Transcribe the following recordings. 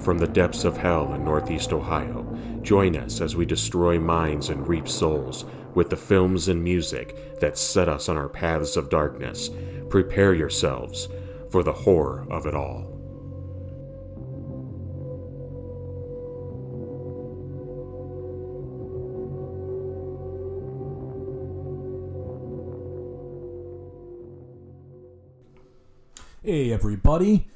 from the depths of hell in Northeast Ohio. Join us as we destroy minds and reap souls with the films and music that set us on our paths of darkness. Prepare yourselves for the horror of it all. Hey, everybody.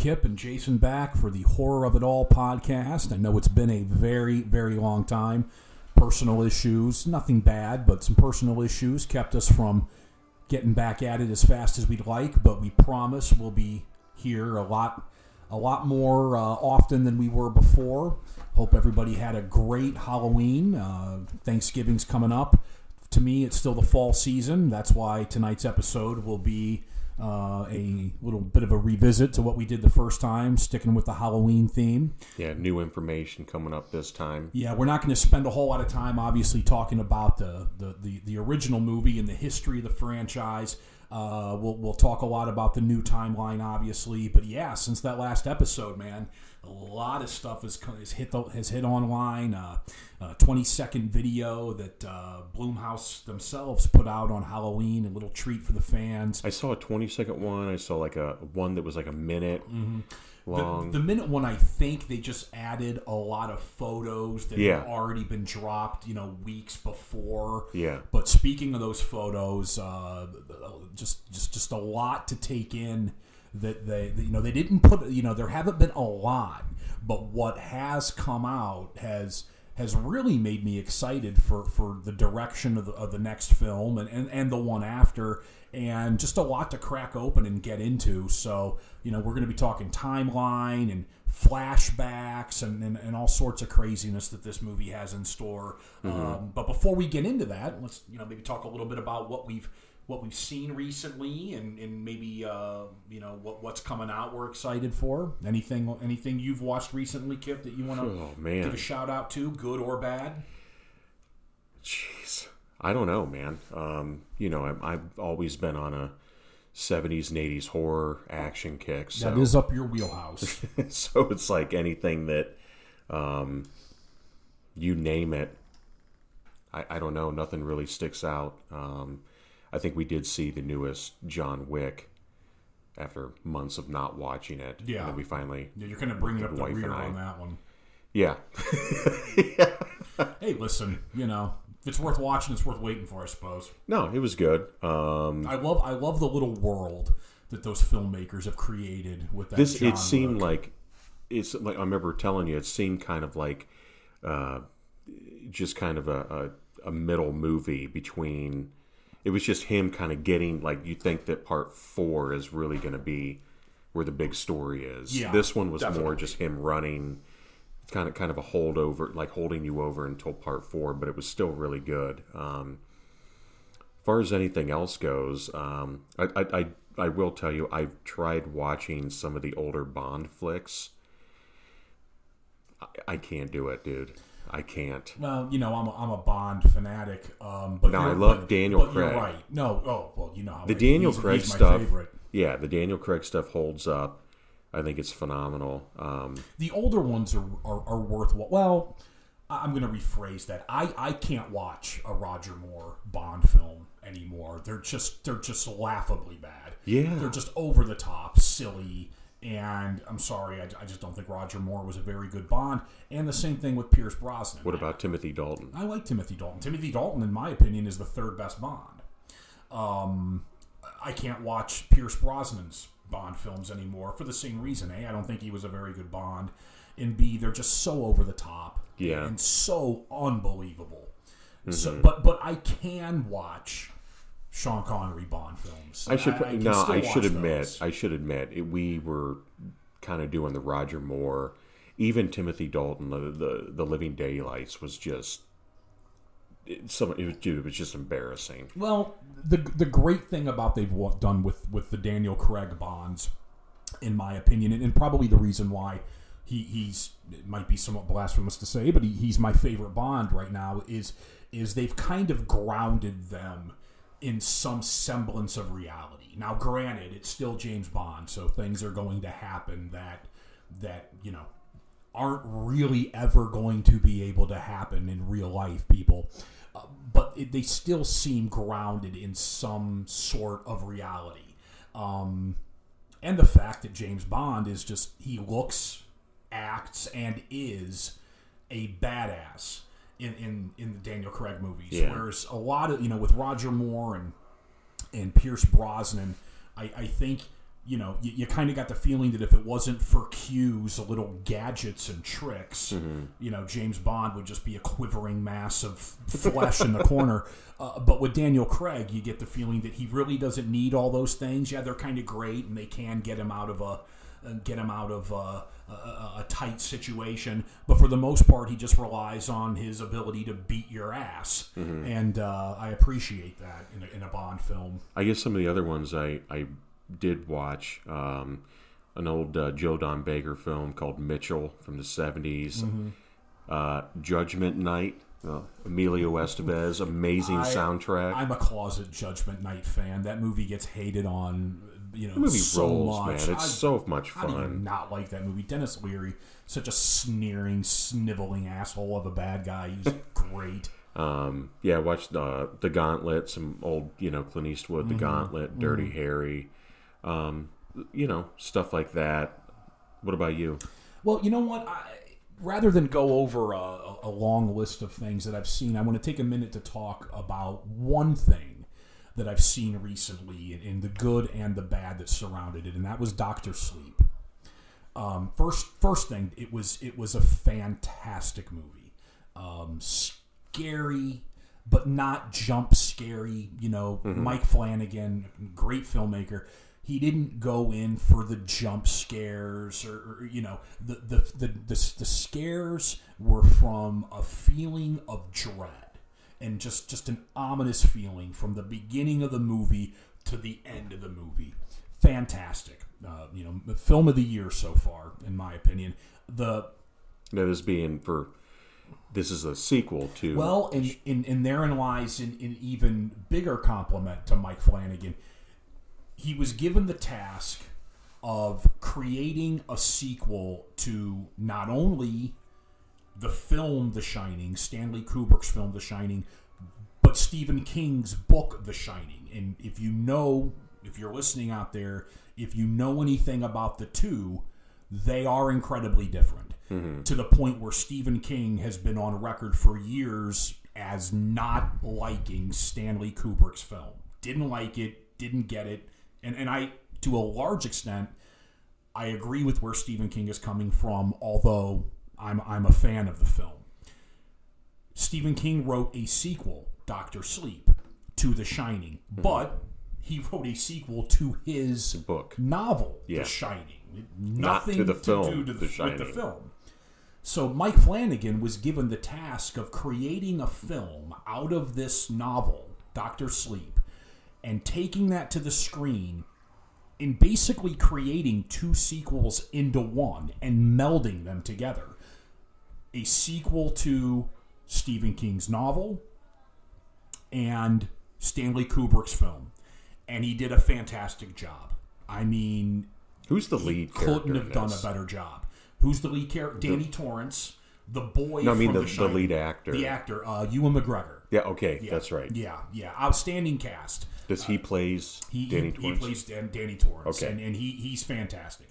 Kip and Jason back for the Horror of It All podcast. I know it's been a very, very long time. Personal issues, nothing bad, but some personal issues kept us from getting back at it as fast as we'd like, but we promise we'll be here a lot a lot more uh, often than we were before. Hope everybody had a great Halloween. Uh, Thanksgiving's coming up. To me, it's still the fall season. That's why tonight's episode will be uh, a little bit of a revisit to what we did the first time, sticking with the Halloween theme. Yeah, new information coming up this time. Yeah, we're not going to spend a whole lot of time, obviously, talking about the, the, the, the original movie and the history of the franchise. Uh, we'll, we'll talk a lot about the new timeline, obviously. But yeah, since that last episode, man, a lot of stuff has, has hit the, has hit online. Uh, a 20 second video that uh, Blumhouse themselves put out on Halloween, a little treat for the fans. I saw a 20 second one. I saw like a one that was like a minute Mm-hmm. long. The, the minute one, I think they just added a lot of photos that Yeah. had already been dropped, you know, weeks before. Yeah. But speaking of those photos, uh, just just just a lot to take in. That they, you know, they didn't put, you know, there haven't been a lot, but what has come out has has really made me excited for, for the direction of the, of the next film and, and, and the one after and just a lot to crack open and get into. So you know we're going to be talking timeline and flashbacks and, and, and all sorts of craziness that this movie has in store. Um, but before we get into that let's you know maybe talk a little bit about what we've what we've seen recently and, and maybe uh, you know what, what's coming out we're excited for anything anything you've watched recently kip that you want to Oh, give a shout out to good or bad Jeez, I don't know, man. Um, you know, I, I've always been on a '70s and '80s horror action kick. So, that is up your wheelhouse so it's like anything that, um, you name it. I, I don't know. Nothing really sticks out. Um, I think we did see the newest John Wick after months of not watching it. Yeah. and then we finally, Yeah, you're kind of bringing up the rear on that one. yeah, Hey, listen, you know, if it's worth watching, it's worth waiting for, I suppose. no, it was good. Um, I love, I love the little world that those filmmakers have created with that. this John it seemed like it's like I remember telling you it seemed kind of like uh, just kind of a, a, a middle movie between it was just him kind of getting like you think that part four is really going to be where the big story is Yeah, this one was more just him running kind of kind of a holdover like holding you over until part four but it was still really good um, as far as anything else goes, um, I, I, I, I will tell you, I've tried watching some of the older Bond flicks. I, I can't do it, dude. I can't. Well, you know, I'm a, I'm a Bond fanatic, um, but No, I love but- Daniel but You're Craig. right. No, oh well, you know how The Daniel he's- Craig he's my stuff, favorite. yeah, the Daniel Craig stuff holds up. I think it's phenomenal. Um, The older ones are are, are worthwhile. Well, I'm going to rephrase that. I, I can't watch a Roger Moore Bond film anymore. They're just they're just laughably bad. Yeah. they're just over the top, silly. And I'm sorry, I, I just don't think Roger Moore was a very good Bond. And the same thing with Pierce Brosnan. what about Timothy Dalton? I like Timothy Dalton. Timothy Dalton, in my opinion, is the third best Bond. Um, I can't watch Pierce Brosnan's Bond films anymore for the same reason. A, I don't think he was a very good Bond, and B, they're just so over the top, Yeah. and so unbelievable. So, but but I can watch Sean Connery Bond films. I should can no, I should admit, those. I should admit, it, we were kind of doing the Roger Moore, even Timothy Dalton, the the, the Living Daylights was just it, some. It was, dude, it was just embarrassing. Well, the the great thing about they've done with with the Daniel Craig bonds, in my opinion, and, and probably the reason why he he's it might be somewhat blasphemous to say, but he, he's my favorite Bond right now is is they've kind of grounded them in some semblance of reality. Now, granted, it's still James Bond, so things are going to happen that that you know aren't really ever going to be able to happen in real life, people. Uh, but it, they still seem grounded in some sort of reality. Um, and the fact that James Bond is just, he looks, acts, and is a badass in, in, in the Daniel Craig movies. Yeah. Whereas a lot of, you know, with Roger Moore and, and Pierce Brosnan, I, I think you know, you, you kind of got the feeling that if it wasn't for Q's little gadgets and tricks, you know, James Bond would just be a quivering mass of flesh in the corner. Uh, but with Daniel Craig, you get the feeling that he really doesn't need all those things. Yeah, they're kind of great, and they can get him out of a uh, get him out of a, a, a tight situation. But for the most part, he just relies on his ability to beat your ass, and uh, I appreciate that in a, in a Bond film. I guess some of the other ones I, I did watch um, an old uh, Joe Don Baker film called Mitchell from the 70s, uh, Judgment Night, uh, Emilio Estevez, amazing I- soundtrack. I'm a closet Judgment Night fan. That movie gets hated on, you know, the movie so rolls, much. man. It's I, so much how do you fun. not like that movie? Denis Leary, such a sneering, sniveling asshole of a bad guy. He's great. Um, yeah, I watched uh, The Gauntlet, some old, you know, Clint Eastwood, Mm-hmm. The Gauntlet, Dirty Harry, um, you know, stuff like that. What about you? Well, you know what? I, rather than go over a, a long list of things that I've seen, I want to take a minute to talk about one thing that I've seen recently in, in the good and the bad that surrounded it, and that was Doctor Sleep. Um, first, first thing, it was it was a fantastic movie, um, scary, but not jump scary. You know, Mike Flanagan, great filmmaker. He didn't go in for the jump scares, or, or you know, the the, the the the scares were from a feeling of dread and just just an ominous feeling from the beginning of the movie to the end of the movie. Fantastic, uh, you know, film of the year so far, in my opinion. The Now, this being for this is a sequel to well, and, and, and therein lies an, an even bigger compliment to Mike Flanagan. He was given the task of creating a sequel to not only the film The Shining, Stanley Kubrick's film The Shining, but Stephen King's book The Shining. And if you know, if you're listening out there, if you know anything about the two, they are incredibly different mm-hmm. to the point where Stephen King has been on record for years as not liking Stanley Kubrick's film. Didn't like it, didn't get it. And, and I, to a large extent, I agree with where Stephen King is coming from, although I'm, I'm a fan of the film. Stephen King wrote a sequel, Doctor Sleep, to The Shining, mm-hmm. but he wrote a sequel to his book. novel, Yeah. The Shining. Not to Nothing the to film, do to the, The with the film. So Mike Flanagan was given the task of creating a film out of this novel, Doctor Sleep, and taking that to the screen and basically creating two sequels into one and melding them together. A sequel to Stephen King's novel and Stanley Kubrick's film. And he did a fantastic job. I mean, Who's the lead character? couldn't have done a better job. Who's the lead character? Danny Torrance, the boy. No, I mean from the, the, the lead actor. The actor, uh, Ewan McGregor. Yeah, okay, Yeah. that's right. Yeah, yeah, outstanding cast. Does he plays He, Danny he, he Torrance? plays Dan, Danny Torrance, Okay. and, and he he's fantastic.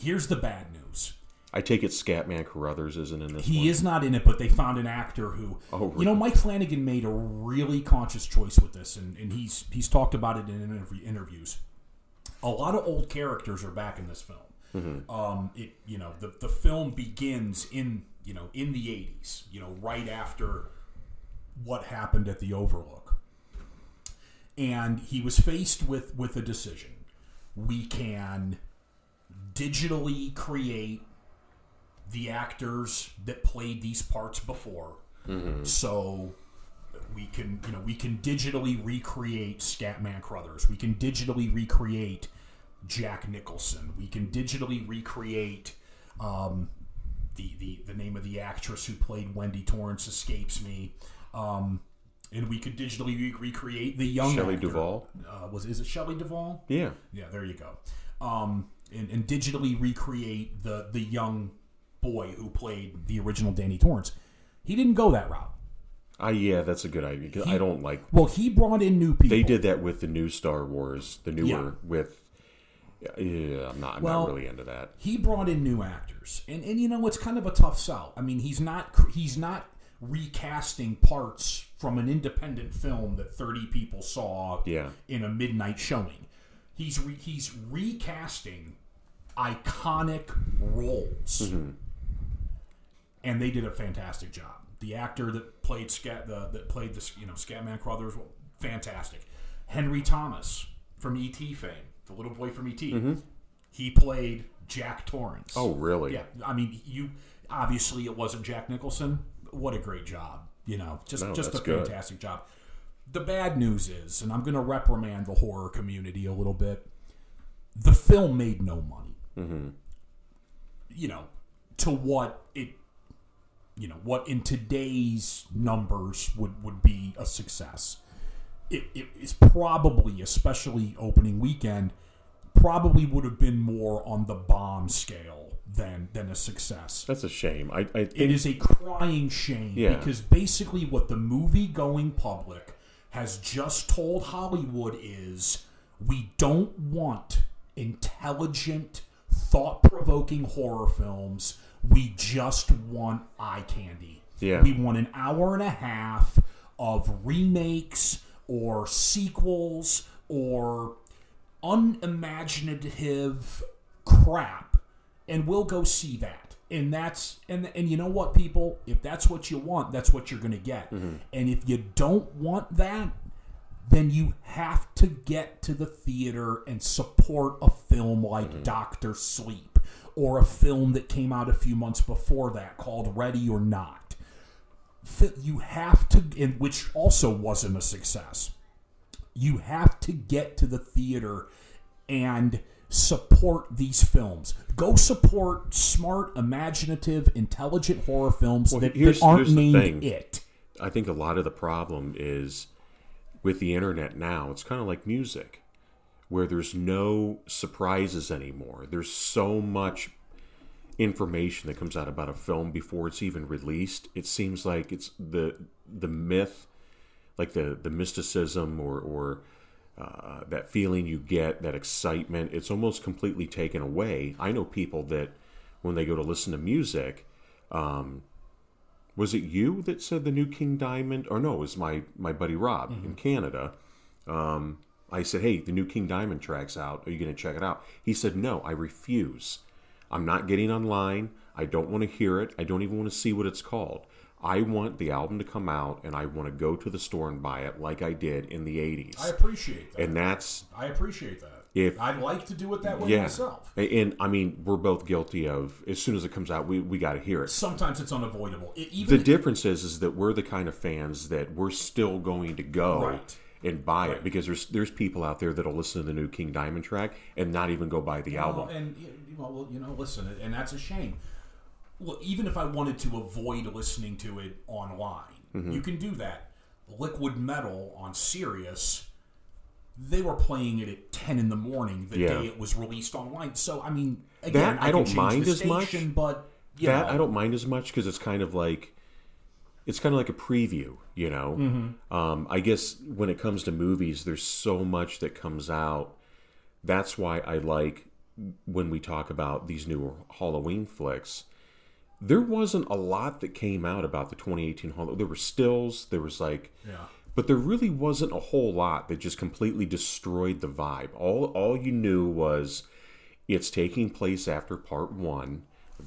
Here's the bad news. I take it Scatman Crothers isn't in this He one. is not in it, but they found an actor who, Oh, really? you know, Mike Flanagan made a really conscious choice with this, and, and he's he's talked about it in interview, interviews. A lot of old characters are back in this film. Mm-hmm. Um, it you know the the film begins in you know in the eighties, you know, right after what happened at the Overlook, and he was faced with with a decision. We can digitally create the actors that played these parts before. So we can, you know, we can digitally recreate Scatman Crothers. We can digitally recreate Jack Nicholson. We can digitally recreate um, the, the the name of the actress who played Wendy Torrance escapes me. Um, and we could digitally re- recreate the young Shelley actor. Duvall? Uh, was is it Shelley Duvall? Yeah. Yeah, there you go. Um, and, and digitally recreate the the young boy who played the original Danny Torrance. He didn't go that route. Uh, yeah, that's a good idea. I don't like. Well, he brought in new people. They did that with the new Star Wars, the newer Yeah. with. Yeah, I'm not. I'm Well- not really into that. he brought in new actors, and and you know it's kind of a tough sell. I mean, he's not he's not recasting parts from an independent film that 30 people saw Yeah. in a midnight showing. He's re, he's recasting iconic roles, and they did a fantastic job. The actor that played Scat the, that played the you know Scatman Crothers, well, fantastic. Henry Thomas from ET fame, the little boy from ET, he played Jack Torrance. Oh, really? Yeah, I mean, you obviously it wasn't Jack Nicholson. What a great job, you know, just No, just a that's good. fantastic job. The bad news is, and I'm going to reprimand the horror community a little bit. The film made no money. Mm-hmm. You know, to what it, you know, what in today's numbers would would be a success. It, it is probably, especially opening weekend, probably would have been more on the bomb scale than than a success. That's a shame. I, I think It is a crying shame Yeah. because basically what the movie going public has just told Hollywood is we don't want intelligent, thought provoking horror films. We just want eye candy. Yeah. We want an hour and a half of remakes or sequels or unimaginative crap and we'll go see that. And that's and and you know what people? If that's what you want that's what you're going to get mm-hmm. and if you don't want that then you have to get to the theater and support a film like mm-hmm. Doctor Sleep or a film that came out a few months before that called Ready or Not you have to which also wasn't a success you have to get to the theater and support these films. Go support smart, imaginative, intelligent horror films that, here's- that aren't named it. I think a lot of the problem is with the internet now, it's kind of like music, where there's no surprises anymore. There's so much information that comes out about a film before it's even released. It seems like it's the the myth, like the the mysticism or or uh, that feeling you get, that excitement, it's almost completely taken away. I know people that when they go to listen to music, was it you that said the new King Diamond? Or no, it was my my buddy Rob in Canada. Um, I said, "Hey, the new King Diamond track's out. Are you going to check it out?" He said, "No, I refuse. I'm not getting online. I don't want to hear it. I don't even want to see what it's called. I want the album to come out, and I want to go to the store and buy it, like I did in the '80s." I appreciate that. and that's I appreciate that. If- I'd like to do it that way yeah. myself. And, I mean, we're both guilty of. As soon as it comes out, we we got to hear it. Sometimes it's unavoidable. It, even The difference is, is that we're the kind of fans that we're still going to go Right. And buy Right. it because there's there's people out there that'll listen to the new King Diamond track and not even go buy the album. And you know, well, you know, listen, and that's a shame. Well, even if I wanted to avoid listening to it online, Mm-hmm. you can do that. Liquid Metal on Sirius, they were playing it at ten in the morning the Yeah. day it was released online. So I mean, again, That I can don't mind as much. but that know, I don't mind as much because it's kind of like it's kind of like a preview, you know. Mm-hmm. Um, I guess when it comes to movies, there's so much that comes out. That's why I like when we talk about these new Halloween flicks. There wasn't a lot that came out about the 2018 Halloween. There were stills. There was like, Yeah. but there really wasn't a whole lot that just completely destroyed the vibe. All all you knew was it's taking place after part one.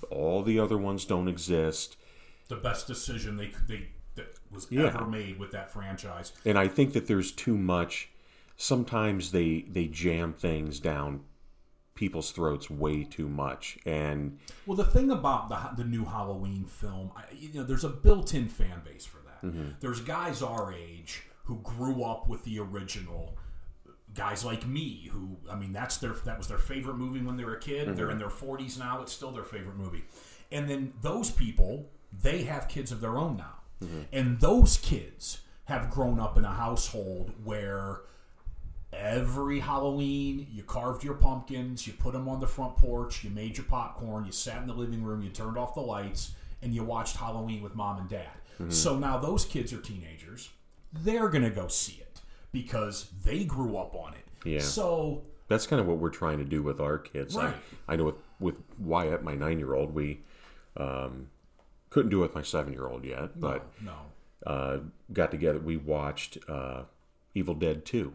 All the other ones don't exist. The best decision they they that was Yeah. ever made with that franchise. And I think that there's too much. Sometimes they they jam things down people's throats way too much, and Well, the thing about the the new Halloween film, I, you know, there's a built-in fan base for that. Mm-hmm. There's guys our age who grew up with the original. Guys like me, who I mean, that's their that was their favorite movie when they were a kid. They're Mm-hmm. in their 40s now; it's still their favorite movie. And then those people, they have kids of their own now, Mm-hmm. and those kids have grown up in a household where every Halloween, you carved your pumpkins, you put them on the front porch, you made your popcorn, you sat in the living room, you turned off the lights, and you watched Halloween with mom and dad. Mm-hmm. So now those kids are teenagers. They're going to go see it because they grew up on it. Yeah. So That's kind of what we're trying to do with our kids. Right. I, I know with, with Wyatt, my nine year old, we um, couldn't do it with my seven year old yet, but no. uh, got together. We watched uh, Evil Dead 2.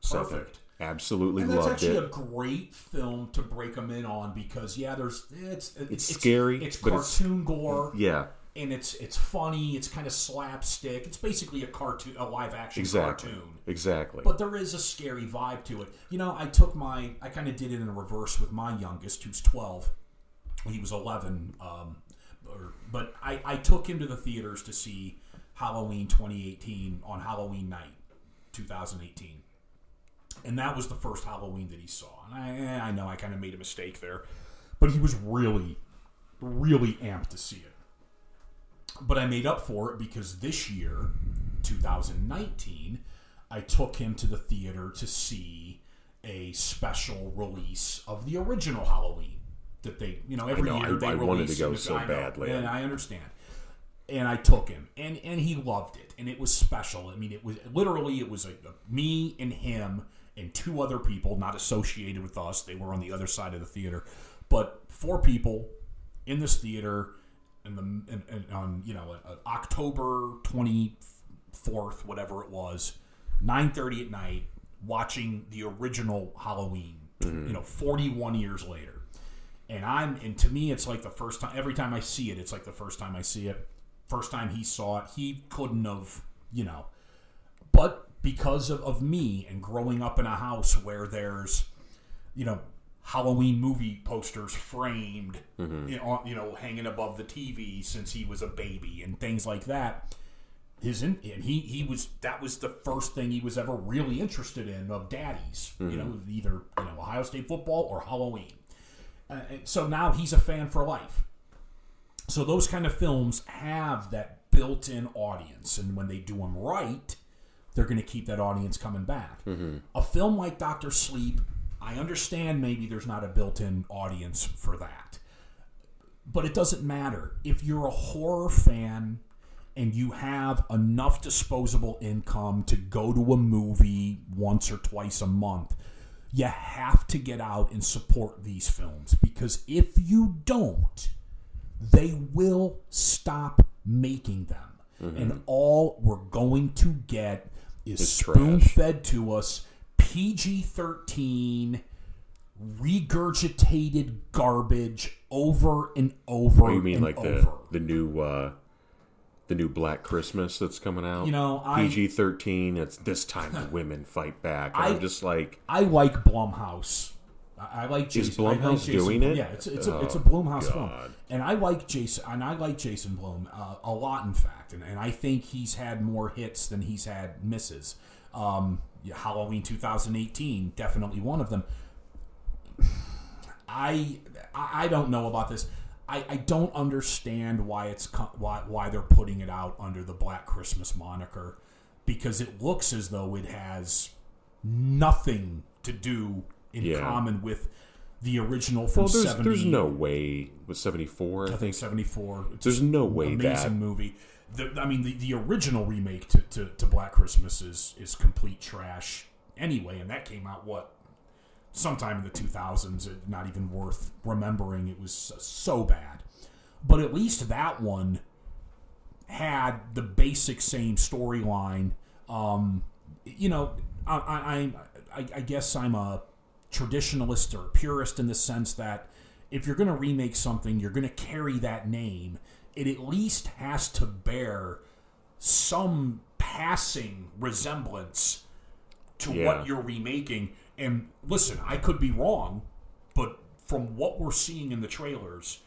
Seven. Perfect. Absolutely And that's loved actually it. a great film to break them in on because yeah, there's it's it's, scary, it's but it's- cartoon gore, yeah, and it's it's funny. It's kind of slapstick. It's basically a cartoon, a live action exactly. cartoon. Exactly. But there is a scary vibe to it. You know, I took my, I kind of did it in reverse with my youngest, who's 12. He was 11. Um, or, but I, I took him to the theaters to see Halloween 2018 on Halloween night, 2018. And that was the first Halloween that he saw. And I, eh, I know I kind of made a mistake there. But he was really, really amped to see it. But I made up for it because this year, 2019, I took him to the theater to see a special release of the original Halloween that they, you know, every know, year I- they I wanted to go and so I badly. and I understand. And I took him, and and he loved it, and it was special. I mean, it was literally it was a, me and him and two other people not associated with us. They were on the other side of the theater, but four people in this theater in the in, in, on you know uh, October twenty fourth, whatever it was, nine thirty at night, watching the original Halloween. You know, forty one years later, and I'm and to me, it's like the first time. Every time I see it, it's like the first time I see it. First time he saw it, he couldn't have, you know. But because of, of me and growing up in a house where there's, you know, Halloween movie posters framed, mm-hmm. you, know, you know, hanging above the TV since he was a baby and things like that. His in, and he he was that was the first thing he was ever really interested in of daddies. You mm-hmm. know, either you know Ohio State football or Halloween. Uh, and so now he's a fan for life. So those kind of films have that built-in audience, and when they do them right, they're going to keep that audience coming back. A film like Doctor Sleep, I understand maybe there's not a built-in audience for that, but it doesn't matter if you're a horror fan and you have enough disposable income to go to a movie once or twice a month. You have to get out and support these films because if you don't, they will stop making them. And all we're going to get is spoon fed to us PG 13 regurgitated garbage over and over. Oh, you mean like the the new uh, the new Black Christmas that's coming out? You know, PG thirteen. It's this time the women fight back. And I, am just like, I like Blumhouse. I, I like Jason. I like Jason doing it? Yeah, it's it's a, it's a Oh, Blumhouse film, and I like Jason. And I like Jason Blum uh, a lot, in fact. And, and I think he's had more hits than he's had misses. Um, yeah, Halloween 2018, definitely one of them. I I don't know about this. I, I don't understand why it's why why they're putting it out under the Black Christmas moniker because it looks as though it has nothing to do in Yeah. common with the original from well, there's 70 there's no way with seventy four. I think 74 it's There's no way amazing that movie the, I mean the, the original remake to, to, to Black Christmas is is complete trash anyway and that came out what sometime in the 2000s not even worth remembering it was so, bad but at least that one had the basic same storyline um, you know I, I, I, I guess I'm a traditionalist or purist in the sense that if you're going to remake something, you're going to carry that name. It at least has to bear some passing resemblance to Yeah. what you're remaking. And listen, I could be wrong, but from what we're seeing in the trailers,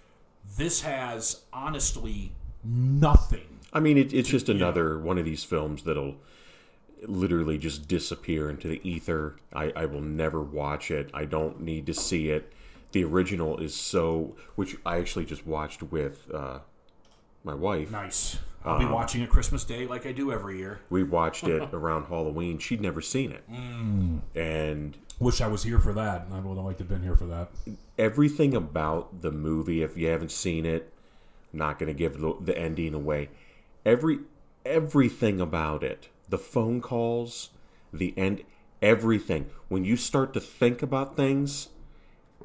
this has honestly nothing. I mean, it, it's just another one of these films that'll literally just disappear into the ether. I, I will never watch it. I don't need to see it. The original is so, which I actually just watched with uh, my wife. Nice. I'll be um, watching it Christmas Day like I do every year. We watched it around Halloween. She'd never seen it, mm. and Wish I was here for that. I would have liked to have been here for that. everything about the movie if you haven't seen it I'm not going to give the, the ending away every everything about it the phone calls the end everything when you start to think about things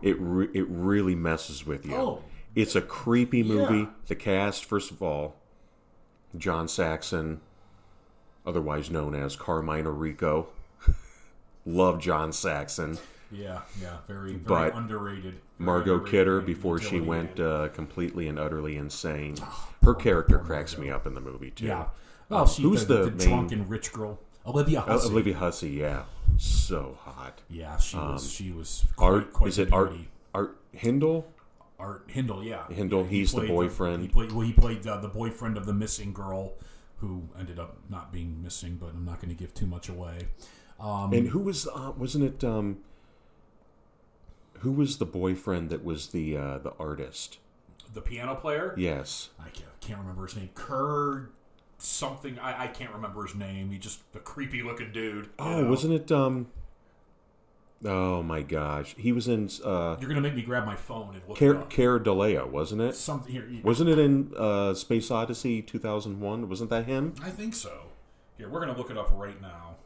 it re- it really messes with you Oh. It's a creepy movie Yeah. the cast first of all john saxon otherwise known as carmine rico love john saxon Yeah, yeah, very, very But underrated. Margot underrated Kidder before she went uh, completely and utterly insane. Her character cracks me up in the movie too. yeah. Well, Um, she's who's the, the the, main- drunken rich girl? Olivia Uh, Hussey. Olivia Hussey, yeah, so hot. Yeah, she was. She was quite, Art quite is it Art. Art Hindle? Art Hindle, yeah. Hindle, he he's the boyfriend. he played, well, he played uh, the boyfriend of the missing girl, who ended up not being missing. But I'm not going to give too much away. Um, And who was uh, wasn't it? Um, who was the boyfriend that was the uh, the artist? the piano player. Yes, I can't, can't remember his name. Kerr something. I, I can't remember his name. He just a creepy looking dude. Oh, know? wasn't it? Um, oh my gosh, he was in uh, You're gonna make me grab my phone and look it. Keir Dullea, wasn't it? Something here. Wasn't it in uh, Space Odyssey 2001? Wasn't that him? I think so. Here, we're gonna look it up right now.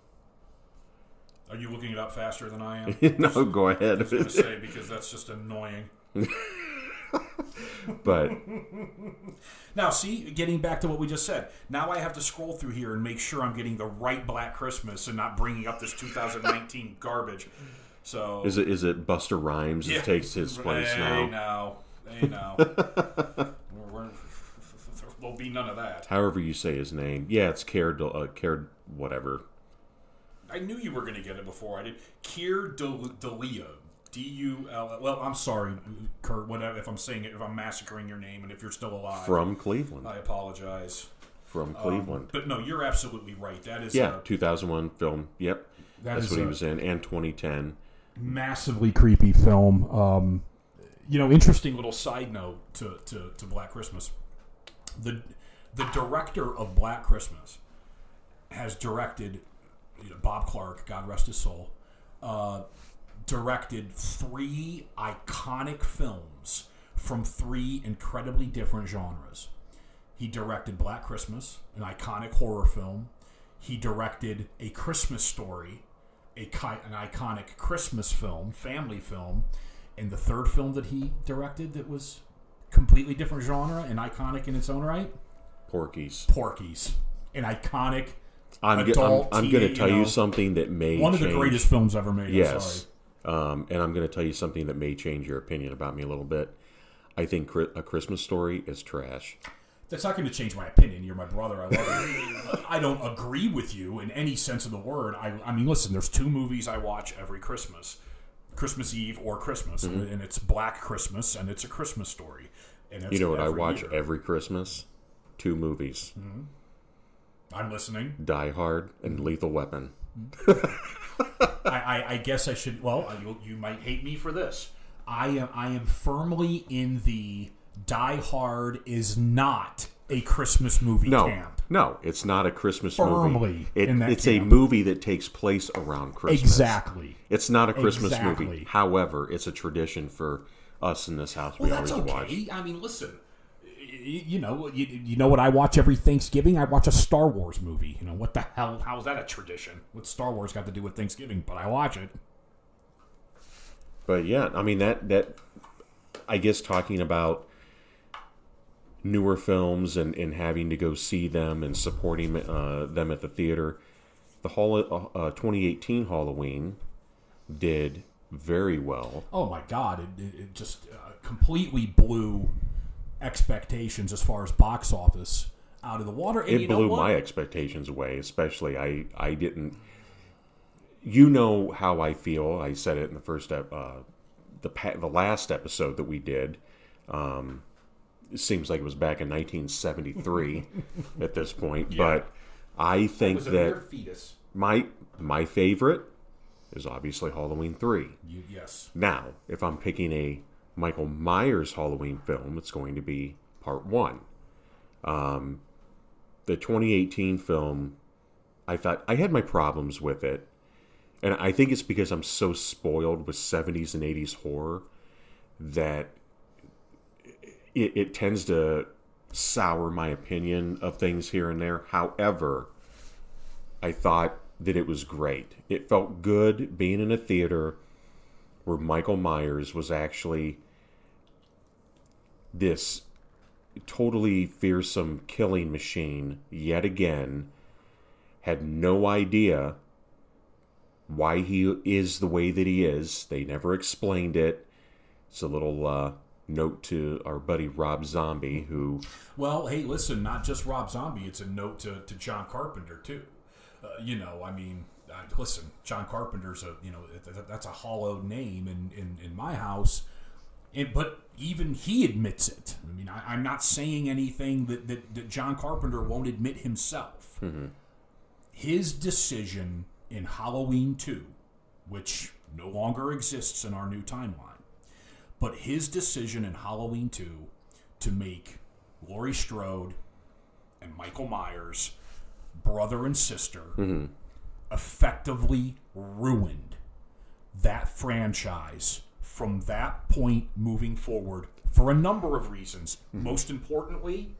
Are you looking it up faster than I am? no, go ahead. I was gonna say because that's just annoying. but Now, see, getting back to what we just said. Now I have to scroll through here and make sure I'm getting the right Black Christmas and not bringing up this 2019 garbage. So is it is it Busta Rhymes Yeah. that takes his place now? now, hey now, We're- we're- there'll be none of that. However you say his name. Yeah, it's Care Del- uh, Care whatever. I knew you were going to get it before I did. Keir Del- Dullea. D U L. Well, I'm sorry, Kurt. Whatever. If I'm saying it, if I'm massacring your name, and if you're still alive, From Cleveland. I apologize. From Um, Cleveland. but no, you're absolutely right. That is yeah, a 2001 film. Yep. That That's is what he was in. And 2010. Massively creepy film. Um, you know, interesting little side note to, to, to Black Christmas. The the director of Black Christmas has directed you know, Bob Clark, God rest his soul, uh, directed three iconic films from three incredibly different genres. He directed Black Christmas, an iconic horror film. He directed A Christmas Story, a an iconic Christmas film, family film, and the third film that he directed that was completely different genre and iconic in its own right, Porky's. Porky's, an iconic, I'm, ge- I'm, I'm going to tell you you something that may one of the greatest films ever made. I'm Yes. sorry. Um, and I'm going to tell you something that may change your opinion about me a little bit. I think A Christmas Story is trash. That's not going to change my opinion. You're my brother. I love you. I don't agree with you in any sense of the word. I, I mean, listen, there's two movies I watch every Christmas Christmas Eve or Christmas. And mm-hmm. it's Black Christmas and it's a Christmas story. And it's You know what I watch year. every Christmas? Two movies mm-hmm. I'm listening. Die Hard and mm-hmm. Lethal Weapon. I, I, I guess I should. Well, uh, you, you might hate me for this. I am I am firmly in the Die Hard is not a Christmas movie No, camp. no, it's not a Christmas Firmly movie. It, in that it's camp. a movie that takes place around Christmas. Exactly. It's not a Christmas Exactly. movie. However, it's a tradition for us in this house. We Well, that's always okay. watch. I mean, listen. You know, you, you know what I watch every Thanksgiving? I watch a Star Wars movie. You know what the hell? How is that a tradition? What's Star Wars got to do with Thanksgiving? But I watch it. But yeah, I mean that that I guess talking about newer films and, and having to go see them and supporting uh, them at the theater. The hall, uh, 2018 Halloween did very well. Oh my God! It, it, just uh, completely blew expectations as far as box office out of the water. And It blew my expectations away. Especially, I I didn't. You know how I feel. I said it in the first uh, the the last episode that we did. Um, it seems like it was back in 1973 at this point, but I think that fetus. my my favorite is obviously Halloween three. You, yes. Now, if I'm picking a Michael Myers Halloween film, it's going to be part one. Um, the 2018 film, I thought I had my problems with it, and I think it's because I'm so spoiled with 70s and 80s horror that it, it tends to sour my opinion of things here and there. However, I thought that it was great. It felt good being in a theater where Michael Myers was actually this totally fearsome killing machine yet again. Had no idea why he is the way that he is. They never explained it. It's a little uh, note to our buddy Rob Zombie, who. Well, hey, listen, not just Rob Zombie, it's a note to, to John Carpenter, too. Uh, you know, I mean, uh, listen, John Carpenter's a, you know, that's a hollow name in, in, in my house. And, but even he admits it. I mean, I, am not saying anything that, that, that, John Carpenter won't admit himself. Mm-hmm. His decision in Halloween 2, which no longer exists in our new timeline, but his decision in Halloween 2 to make Laurie Strode and Michael Myers brother and sister mm-hmm. effectively ruined that franchise from that point moving forward for a number of reasons. Mm-hmm. Most importantly,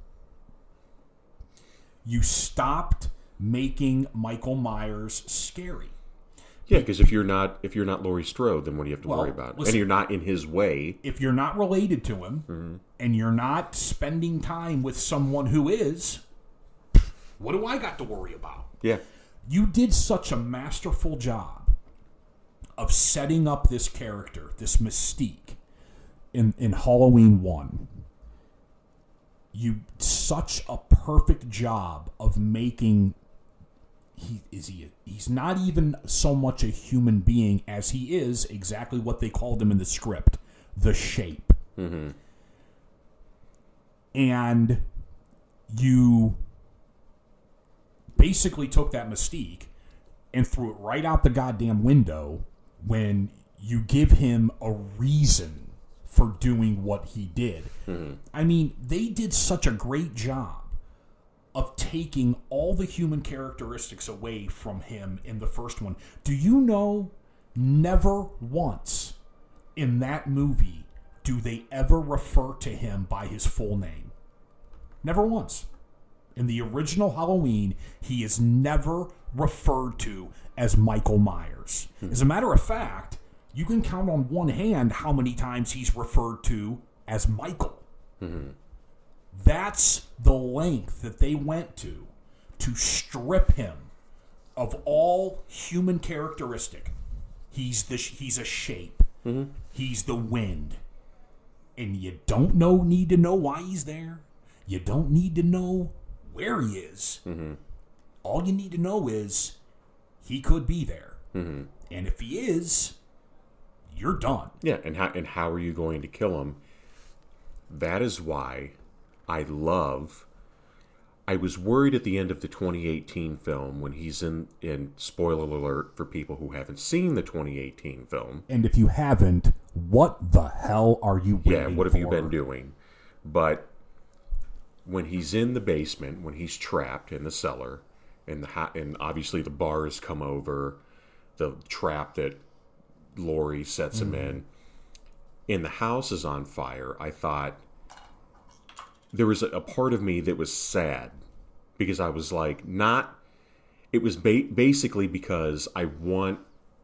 you stopped making Michael Myers scary. Yeah, because if you're not if you're not Laurie Strode, then what do you have to well, worry about? Listen, and you're not in his way. If you're not related to him, mm-hmm. and you're not spending time with someone who is, what do I got to worry about? Yeah, you did such a masterful job of setting up this character, this mystique, in in Halloween one. You such a perfect job of making he is he he's not even so much a human being as he is exactly what they called him in the script the shape mm-hmm. and you basically took that mystique and threw it right out the goddamn window when you give him a reason for doing what he did mm-hmm. i mean they did such a great job of taking all the human characteristics away from him in the first one. Do you know never once in that movie do they ever refer to him by his full name? Never once. In the original Halloween, he is never referred to as Michael Myers. Hmm. As a matter of fact, you can count on one hand how many times he's referred to as Michael. Mm-hmm. That's the length that they went to to strip him of all human characteristic. He's the he's a shape. Mm-hmm. He's the wind, and you don't know need to know why he's there. You don't need to know where he is. Mm-hmm. All you need to know is he could be there, mm-hmm. and if he is, you're done. Yeah, and how and how are you going to kill him? That is why I love. I was worried at the end of the 2018 film when he's in in spoiler alert for people who haven't seen the 2018 film. And if you haven't, what the hell are you Yeah, what have for? you been doing? But when he's in the basement, when he's trapped in the cellar, and the ha- and obviously the bars come over, the trap that Laurie sets him mm. in, and the house is on fire. I thought there was a, part of me that was sad because I was like, not. It was ba- basically because I want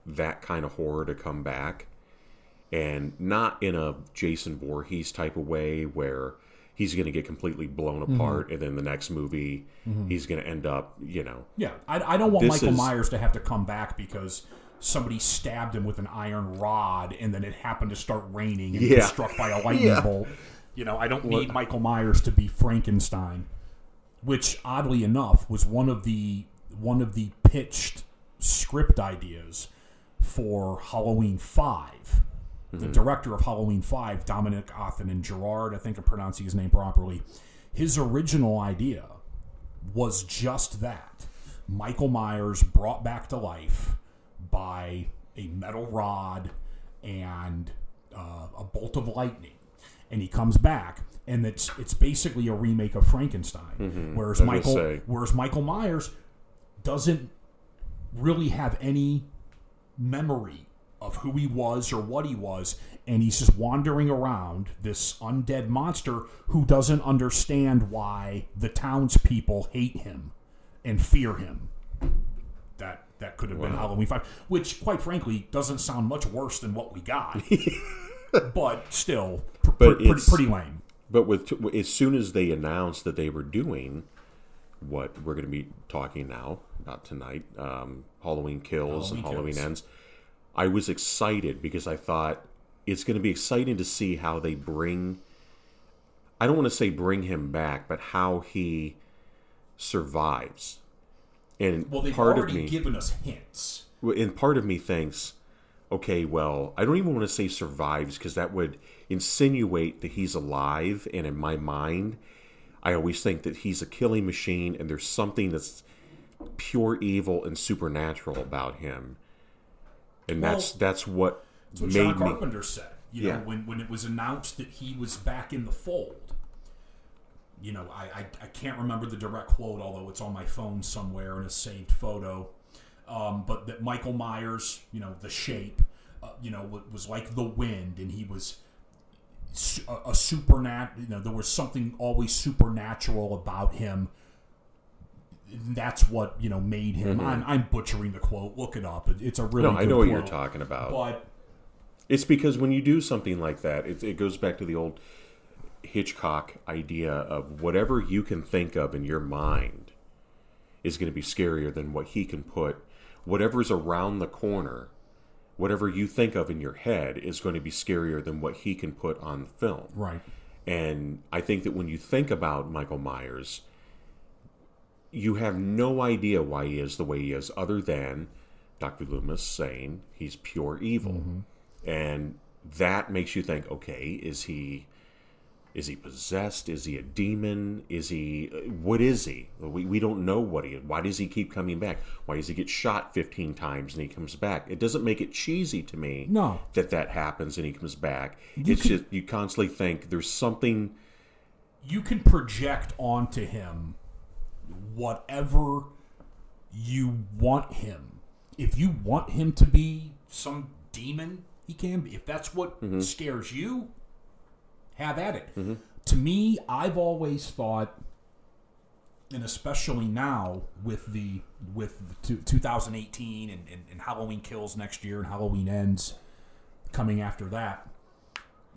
that kind of horror to come back, and not in a Jason Voorhees type of way where he's going to get completely blown mm-hmm. apart, mm-hmm. and then the next movie mm-hmm. he's going to end up, you know. Yeah, I, I don't want Michael is, Myers to have to come back because somebody stabbed him with an iron rod, and then it happened to start raining and yeah. was struck by a lightning yeah. bolt. You know, I don't need Michael Myers to be Frankenstein, which oddly enough was one of the one of the pitched script ideas for Halloween 5 mm-hmm. The director of Halloween Five, Dominique Othenin-Girard, I think I'm pronouncing his name properly. His original idea was just that: Michael Myers brought back to life by a metal rod and uh, a bolt of lightning and he comes back, and it's it's basically a remake of Frankenstein. Whereas Mm-hmm. I was Michael, whereas Michael Myers doesn't really have any memory of who he was or what he was, and he's just wandering around this undead monster who doesn't understand why the townspeople hate him and fear him. That that could have been Halloween Five, which, quite frankly, doesn't sound much worse than what we got, but still, But pretty, it's- pretty lame. But with as soon as they announced that they were doing what we're going to be talking now about tonight, um, Halloween Kills and Halloween Halloween Kills. Ends, I was excited because I thought it's going to be exciting to see how they bring. I don't want to say bring him back, but how he survives. And Well, they've part of already me, given us hints. and part of me thinks, okay, well, I don't even want to say survives because that would insinuate that he's alive. And in my mind, I always think that he's a killing machine and there's something that's pure evil and supernatural about him. And that's Well, that's what That's what made John me. Carpenter said. You Yeah. know, when, when it was announced that he was back in the fold. You know, I, I, I can't remember the direct quote, although it's on my phone somewhere in a saved photo. Um, but that Michael Myers, you know, the shape, uh, you know, wa- was like the wind, and he was a, a supernat. You know, there was something always supernatural about him. That's what you know made him. I'm, I'm butchering the quote. Look it up. It, it's a really Mm-hmm. No, I know what you're talking about. But It's because when you do something like that, it, it goes back to the old Hitchcock idea of whatever you can think of in your mind is going to be scarier than what he can put. Whatever's around the corner, whatever you think of in your head is going to be scarier than what he can put on film. right. And I think that when you think about Michael Myers, you have no idea why he is the way he is, other than Dr. Loomis saying he's pure evil. Mm-hmm. And that makes you think, okay, is he is he possessed? Is he a demon? Is he what is he? We, we don't know what he is. Why does he keep coming back? Why does he get shot 15 times and he comes back? It doesn't make it cheesy to me No. that that happens and he comes back. it's could- just you constantly think there's something You can project onto him whatever you want him. If you want him to be some demon, he can be. If that's what mm-hmm. scares you, have at it. Mm-hmm. To me, I've always thought, and especially now with the with the two- 2018 and, and, and Halloween Kills next year and Halloween Ends coming after that,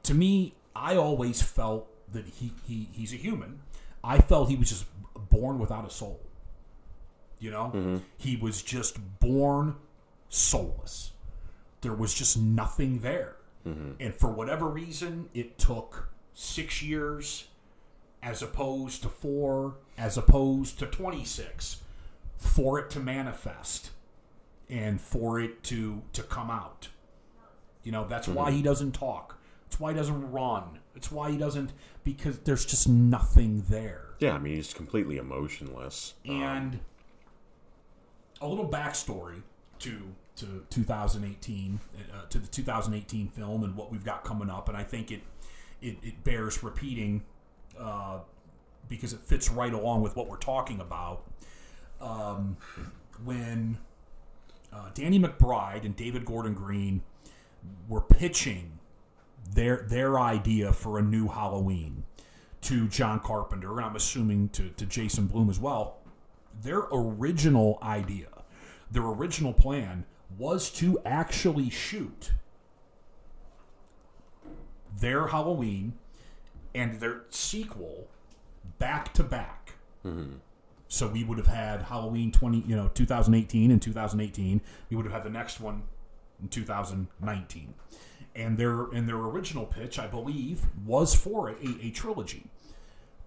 to me, I always felt that he, he he's a human. I felt he was just born without a soul. You know, mm-hmm. he was just born soulless. There was just nothing there, Mm-hmm. and for whatever reason, it took six years, as opposed to four, as opposed to twenty six, for it to manifest, and for it to to come out. You know, that's why he mm-hmm. doesn't talk. It's why he doesn't run. It's why he doesn't because there's just nothing there. yeah, I mean he's completely emotionless. Um, and a little backstory to to 2018 uh, to the 2018 film and what we've got coming up, and I think it it, it bears repeating uh, because it fits right along with what we're talking about. Um, when uh, Danny McBride and David Gordon Green were pitching their their idea for a new Halloween to John Carpenter, and I'm assuming to, to Jason Blum as well. Their original idea, their original plan was to actually shoot their Halloween and their sequel back to back. Mm-hmm. So we would have had Halloween 20, you know, 2018 and 2018. We would have had the next one in 2019. And their and their original pitch, I believe, was for a, a trilogy.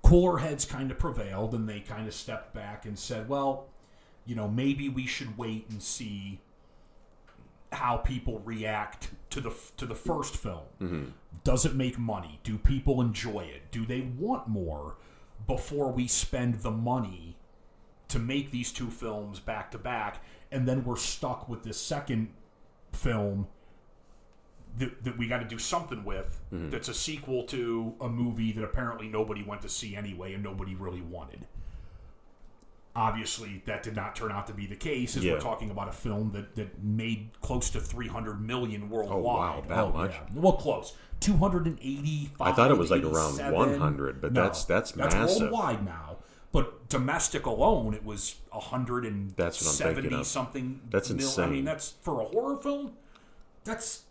Cooler heads kind of prevailed, and they kind of stepped back and said, "Well, you know, maybe we should wait and see how people react to the to the first film. Mm-hmm. Does it make money? Do people enjoy it? Do they want more before we spend the money to make these two films back to back and then we're stuck with this second film that, that we got to do something with mm-hmm. that's a sequel to a movie that apparently nobody went to see anyway and nobody really wanted. Obviously, that did not turn out to be the case. As Yeah. we're talking about a film that, that made close to three hundred million worldwide. oh, wow, that oh, much? yeah. Well, close. Two hundred and eighty-five. I thought it was like around 100, but that's- that's massive. That's worldwide now. But domestic alone, it was hundred and That's what I'm thinking of. something. That's mil- I mean, that's for a horror film. That's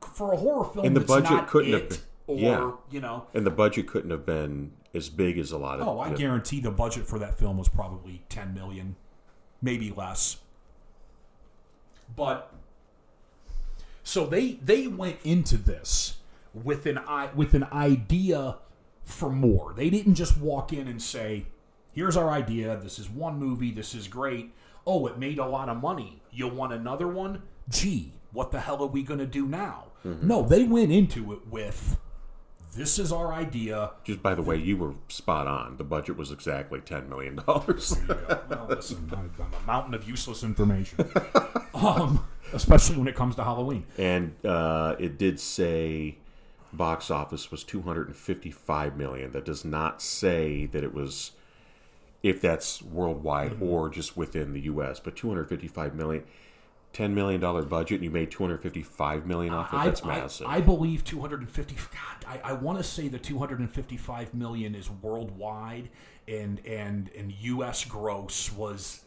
for a horror film. And the budget couldn't have been- Or yeah. you know, And the budget couldn't have been as big as a lot of. oh, I the- guarantee the budget for that film was probably ten million, maybe less. But so they they went into this with an i with an idea for more. They didn't just walk in and say, "Here's our idea. This is one movie. This is great. Oh, it made a lot of money. You want another one? Gee, what the hell are we going to do now?" Mm-hmm. No, they went into it with, "This is our idea. Just by the way, you were spot on. The budget was exactly ten million dollars. well, listen, I- I'm a mountain of useless information, um, especially when it comes to Halloween. and uh, it did say box office was 255 million. That does not say that it was if that's worldwide Mm-hmm. or just within the U.S. But 255 million. $10 million budget and you made 255 million off it. I, That's I- massive. I, believe 250. God, I, I want to say the 255 million is worldwide, and and and U.S. gross was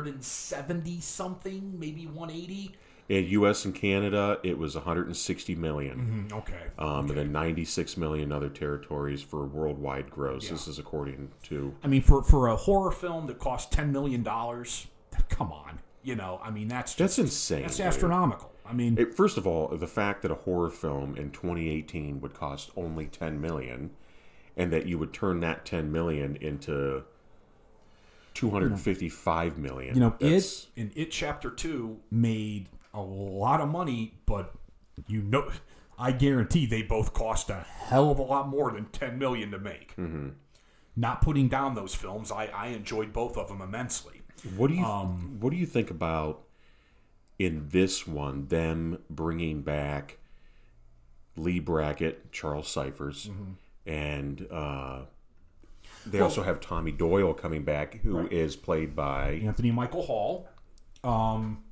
170 something, maybe 180. In U.S. and Canada, it was 160 million. Okay. Um, And then 96 million other territories for worldwide gross. This is according to. I mean, for for a horror film that cost 10 million dollars, come on. You know, I mean, that's That's insane. That's dude. astronomical. I mean, It, first of all, the fact that a horror film in 2018 would cost only 10 million, and that you would turn that 10 million into 255 million. you know, that's- it in it chapter two made a lot of money, but you know, I guarantee they both cost a hell of a lot more than ten million to make. Mm-hmm. Not putting down those films, I, I enjoyed both of them immensely. What do you um, What do you think about in this one them bringing back Lee Brackett, Charles Cyphers, Mm-hmm. and uh, they also have Tommy Doyle coming back, who is played by Anthony Michael Hall. Um,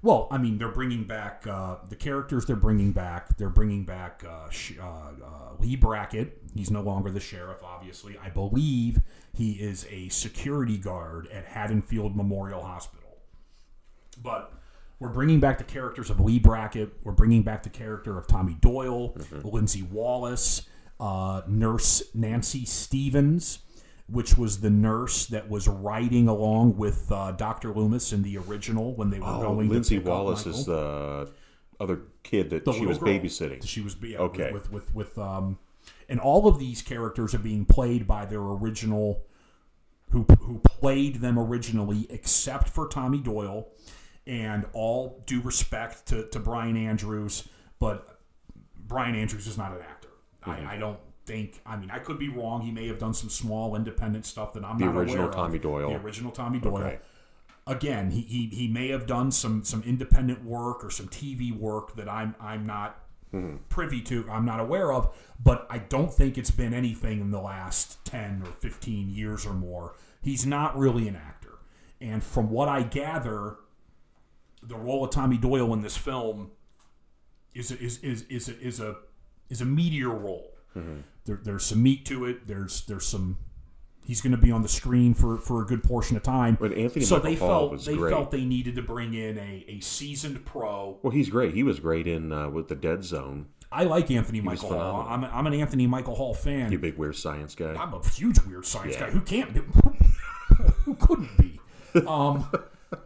well, I mean, they're bringing back uh, the characters. They're bringing back. They're bringing back uh, sh- uh, uh, Lee Brackett. He's no longer the sheriff. Obviously, I believe he is a security guard at Haddonfield Memorial Hospital. But we're bringing back the characters of Lee Brackett. We're bringing back the character of Tommy Doyle, Lindsay Wallace, uh, Nurse Nancy Stephens, which was the nurse that was riding along with uh, Dr. Loomis in the original when they were oh, going. Lindsay Wallace is the other kid that The she was girl. babysitting. She was yeah, Okay. with, with with with um, and all of these characters are being played by their original, who who played them originally, except for Tommy Doyle, and all due respect to to Brian Andrews, but Brian Andrews is not an actor. Mm-hmm. I, I don't think. I mean, I could be wrong. He may have done some small independent stuff that I'm The not original aware Tommy of. Doyle. The original Tommy Doyle Okay. again, he, he he may have done some some independent work or some TV work that I'm I'm not privy to, I'm not aware of, but I don't think it's been anything in the last 10 or 15 years or more. He's not really an actor. And from what I gather, the role of Tommy Doyle in this film is a, is is is a, is a is a meteor role. Mm-hmm. There, there's some meat to it. There's there's some. He's going to be on the screen for, for a good portion of time. But Anthony so Michael they felt they great. felt they needed to bring in a, a seasoned pro. Well, he's great. He was great in uh, with the Dead Zone. I like Anthony was Michael Hall. I'm, I'm an Anthony Michael Hall fan. You big weird science guy. I'm a huge weird science Yeah. guy. Who can't? Who couldn't be? Um,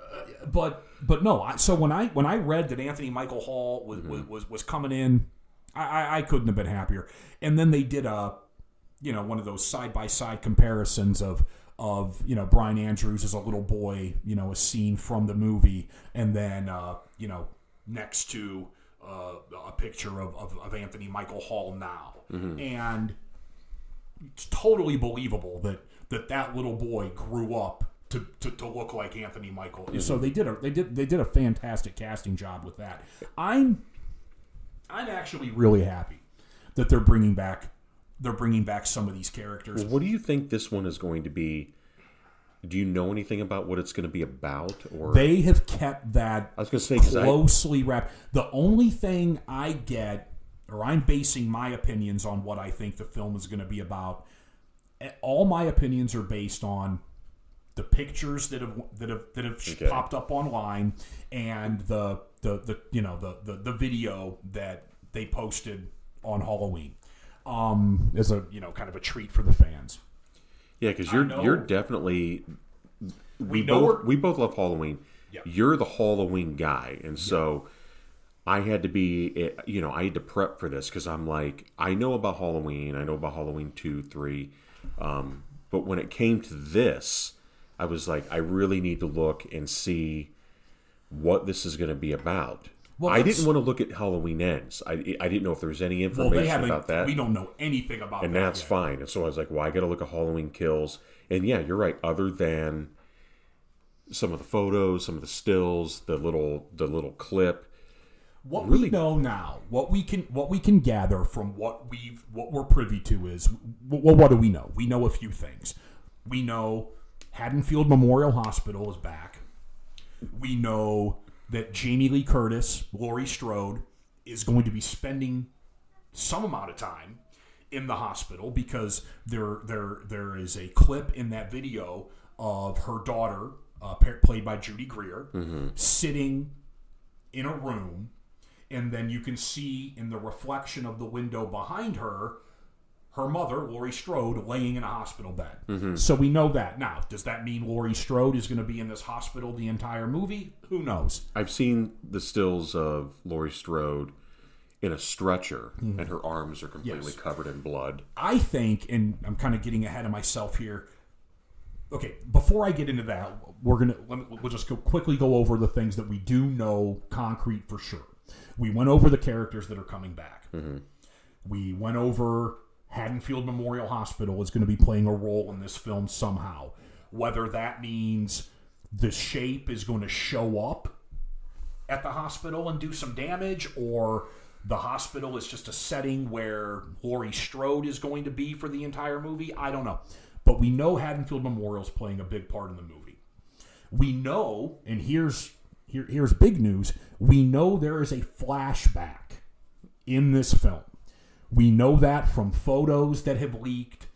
but but no. I, so when I when I read that Anthony Michael Hall was was, was, was coming in, I, I, I couldn't have been happier. And then they did a, you know, one of those side by side comparisons of of you know Brian Andrews as a little boy, you know, a scene from the movie, and then uh, you know next to uh, a picture of, of, of Anthony Michael Hall now, and it's totally believable that that that little boy grew up to, to, to look like Anthony Michael. So they did a they did they did a fantastic casting job with that. I'm I'm actually really happy that they're bringing back they're bringing back some of these characters. What do you think this one is going to be? Do you know anything about what it's going to be about? Or They have kept that I was going to say because I closely wrapped. The only thing I get, or I'm basing my opinions on what I think the film is going to be about. eh, All my opinions are based on the pictures that have that have that have Okay. popped up online and the the, the you know the, the the video that they posted on Halloween um as a you know kind of a treat for the fans. yeah, because you're you're definitely we, know both we're- both love Halloween. Yeah. You're the Halloween guy, and so I had to be eh, you know I had to prep for this because I'm like I know about Halloween, I know about Halloween two, three, um, but when it came to this, I was like I really need to look and see what this is going to be about. Well, I didn't want to look at Halloween ends. I, I didn't know if there was any information haven't. about that. We don't know anything about and that that's yet. fine. And so I was like, well, I got to look at Halloween Kills. And yeah, you're right. Other than some of the photos, some of the stills, the little the little clip. What we know now, what we can what we can gather from what we've what we're privy to is well, what do we know? We know a few things. We know Haddonfield Memorial Hospital is back. We know that Jamie Lee Curtis, Laurie Strode, is going to be spending some amount of time in the hospital because there there there is a clip in that video of her daughter, uh, played by Judy Greer, sitting in a room, and then you can see in the reflection of the window behind her, her mother, Laurie Strode, laying in a hospital bed. Mm-hmm. So we know that. Now, does that mean Laurie Strode is going to be in this hospital the entire movie? Who knows? I've seen the stills of Laurie Strode in a stretcher, mm-hmm. and her arms are completely Yes. covered in blood. I think, and I'm kind of getting ahead of myself here. Okay, before I get into that, we're gonna let me, we'll just go quickly go over the things that we do know concrete for sure. We went over the characters that are coming back. Mm-hmm. We went over Haddonfield Memorial Hospital is going to be playing a role in this film somehow. Whether that means the shape is going to show up at the hospital and do some damage, or the hospital is just a setting where Laurie Strode is going to be for the entire movie. I don't know. But we know Haddonfield Memorial is playing a big part in the movie. We know, and here's here, here's big news. We know there is a flashback in this film. We know that from photos that have leaked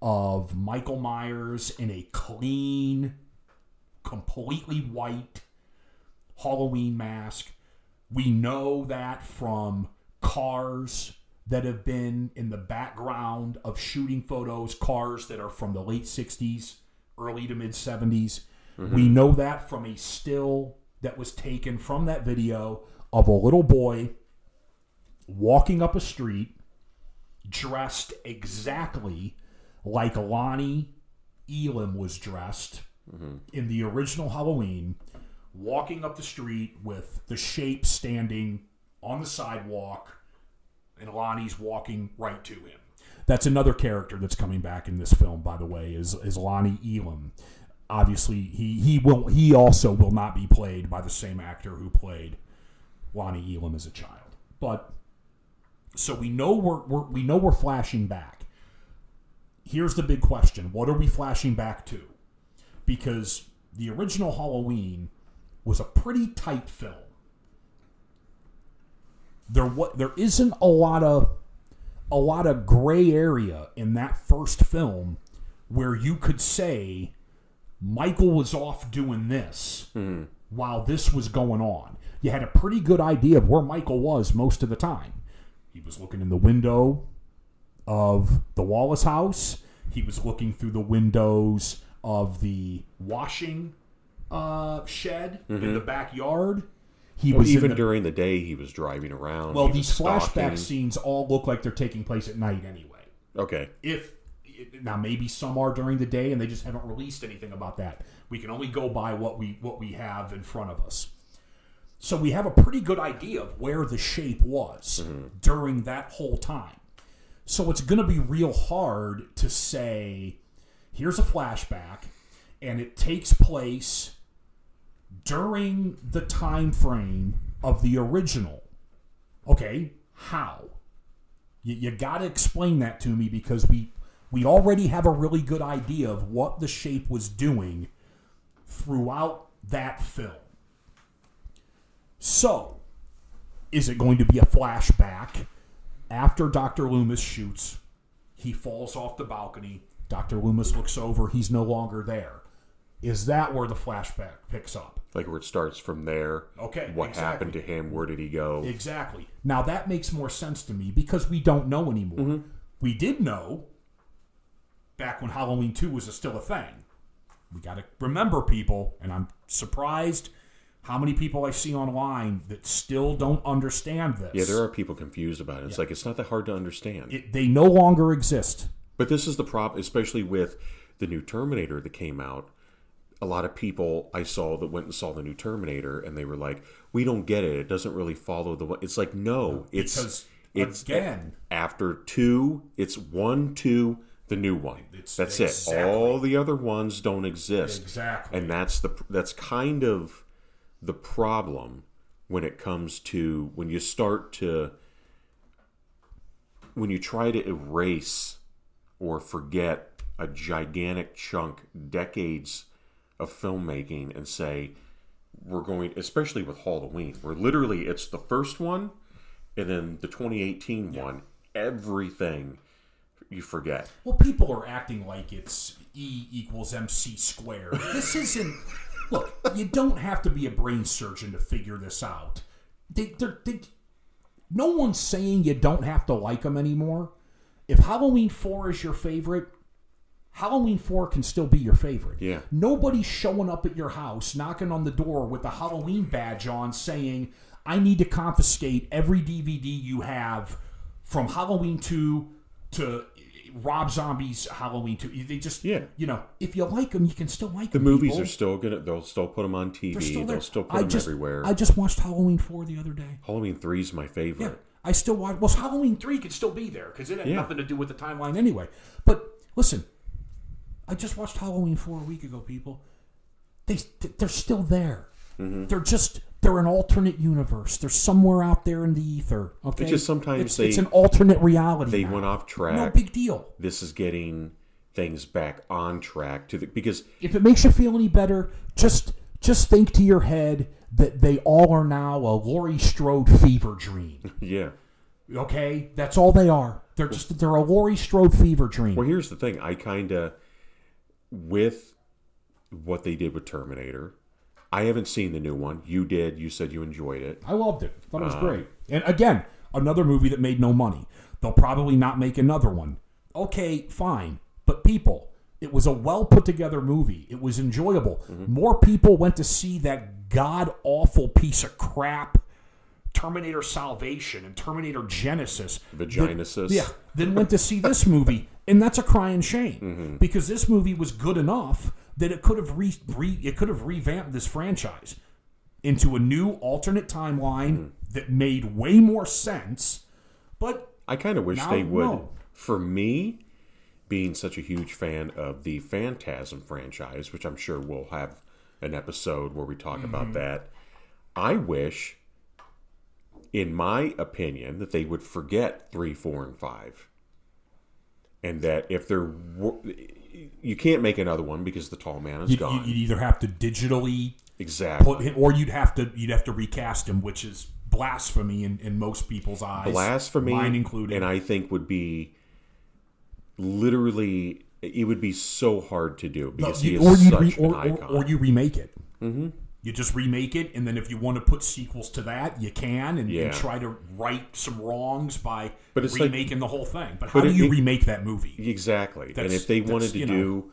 of Michael Myers in a clean, completely white Halloween mask. We know that from cars that have been in the background of shooting photos, cars that are from the late 60s, early to mid 70s. Mm-hmm. We know that from a still that was taken from that video of a little boy walking up a street dressed exactly like Lonnie Elam was dressed in the original Halloween, walking up the street with the shape standing on the sidewalk, and Lonnie's walking right to him. That's another character that's coming back in this film, by the way, is is Lonnie Elam. Obviously, he he will he also will not be played by the same actor who played Lonnie Elam as a child. But so we know we're, we're we know we're flashing back. Here's the big question: What are we flashing back to? Because the original Halloween was a pretty tight film. There what there isn't a lot of a lot of gray area in that first film where you could say Michael was off doing this hmm. while this was going on. You had a pretty good idea of where Michael was most of the time. He was looking in the window of the Wallace house. He was looking through the windows of the washing uh, shed in the backyard. He Well, was even the- during the day, he was driving around. well, these flashback scenes all look like they're taking place at night anyway. Okay, If now maybe some are during the day and they just haven't released anything about that. We can only go by what we what we have in front of us. So we have a pretty good idea of where the shape was mm-hmm. during that whole time. So it's going to be real hard to say here's a flashback and it takes place during the time frame of the original. Okay, How? You, you got to explain that to me because we we already have a really good idea of what the shape was doing throughout that film. So, is it going to be a flashback after Dr. Loomis shoots? He falls off the balcony. Dr. Loomis looks over. He's no longer there. Is that where the flashback picks up? Like where it starts from there. Okay, What exactly. happened to him? Where did he go? Exactly. Now that makes more sense to me because we don't know anymore. Mm-hmm. We did know back when Halloween 2 was a, still a thing. We got to remember people, and I'm surprised how many people I see online that still don't understand this. yeah, there are people confused about it. It's like it's not that hard to understand. It, they no longer exist. But this is the problem, especially with the new Terminator that came out. A lot of people I saw that went and saw the new Terminator, and they were like, "We don't get it. It doesn't really follow the." one." It's like no, it's Because, it's again- after two. It's one, two, the new one. It's- that's exactly. it. All the other ones don't exist. Exactly. and that's the that's kind of the problem when it comes to when you start to when you try to erase or forget a gigantic chunk decades of filmmaking and say we're going especially with halloween where literally it's the first one and then the 2018 one everything you forget Well, people are acting like it's E equals MC squared. This isn't. Look, you don't have to be a brain surgeon to figure this out. They, they, no one's saying you don't have to like them anymore. If Halloween 4 is your favorite, Halloween 4 can still be your favorite. Yeah. Nobody's showing up at your house, knocking on the door with a Halloween badge on saying, I need to confiscate every DVD you have from Halloween 2 to Rob Zombie's Halloween 2. They just, Yeah. you know, if you like them, you can still like the them. movies people. are still gonna they'll still put them on tv still there. they'll still put I them just, everywhere I just watched Halloween 4 the other day. halloween 3 is my favorite Yeah, I still watch. Well, Halloween three could still be there because it had Yeah. nothing to do with the timeline anyway. But listen, I just watched Halloween four a week ago. People, they they're still there. Mm-hmm. They're just they're an alternate universe. They're somewhere out there in the ether. Okay, It's just sometimes it's, they- it's an alternate reality. they now. went off track No big deal. this is getting things back on track to the because If it makes you feel any better, just just think to your head that they all are now a Laurie Strode fever dream. yeah Okay, that's all they are. They're just they're a Laurie Strode fever dream. well here's the thing i kind of with what they did with terminator i haven't seen the new one you did you said you enjoyed it I loved it. Thought it Uh, was great. And again, another movie that made no money. They'll probably not make another one. Okay, fine. But people, it was a well put together movie. It was enjoyable. Mm-hmm. More people went to see that god awful piece of crap Terminator Salvation and Terminator Genisys. Vaginesis. Yeah, then went to see this movie, and that's a crying shame Mm-hmm. because this movie was good enough that it could have re, re it could have revamped this franchise into a new alternate timeline Mm-hmm. that made way more sense. But I kind of wish they would. no. For me, being such a huge fan of the Phantasm franchise, which I'm sure we'll have an episode where we talk Mm-hmm. about that, I wish, in my opinion, that they would forget three, four, and five, and that if there were, you can't make another one because the tall man is gone. You'd either have to digitally exactly. put him, or you'd have to you'd have to recast him, which is blasphemy in, in most people's eyes, blasphemy, mine included. and I think would be literally it would be so hard to do because he You- is or you such re, or, an or, icon. or you remake it. Mm-hmm. You just remake it, and then if you want to put sequels to that, you can, and, and Yeah. try to right some wrongs by But it's like- remaking the whole thing. But how But do you it- remake that movie? exactly. And if they wanted to you do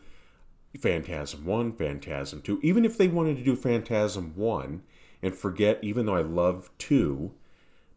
Phantasm One, Phantasm Two, even if they wanted to do Phantasm One and forget, even though I love two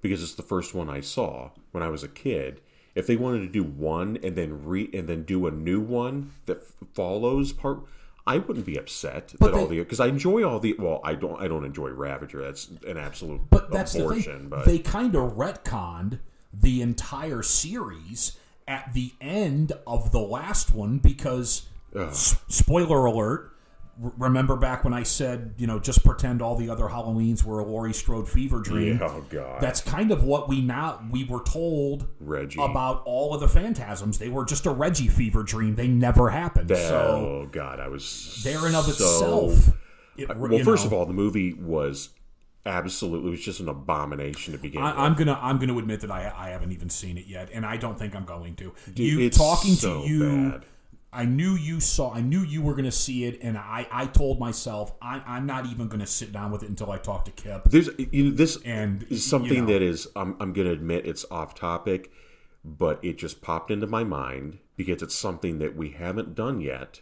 because it's the first one I saw when I was a kid. If they wanted to do one and then re and then do a new one that f- follows part, I wouldn't be upset that all the because I enjoy all the well, I don't I don't enjoy Ravager. That's an absolute But that's abortion. the thing. But They kind of retconned the entire series at the end of the last one because, s- spoiler alert, remember back when I said, you know, just pretend all the other Halloweens were a Laurie Strode fever dream. oh god, That's kind of what we now we were told Reggie. about all of the phantasms. They were just a Reggie fever dream. They never happened. so oh god, I was there in of so- itself. It, Well, first of all, the movie was absolutely it was just an abomination to begin with. I, I'm gonna I'm gonna admit that I I haven't even seen it yet, and I don't think I'm going to. you it's talking so to you, bad. I knew you saw. I knew you were gonna see it, and I I told myself I, I'm not even gonna sit down with it until I talk to Kip. There's you know, this And, is something you know. that is I'm, I'm going to admit it's off topic, but it just popped into my mind because it's something that we haven't done yet.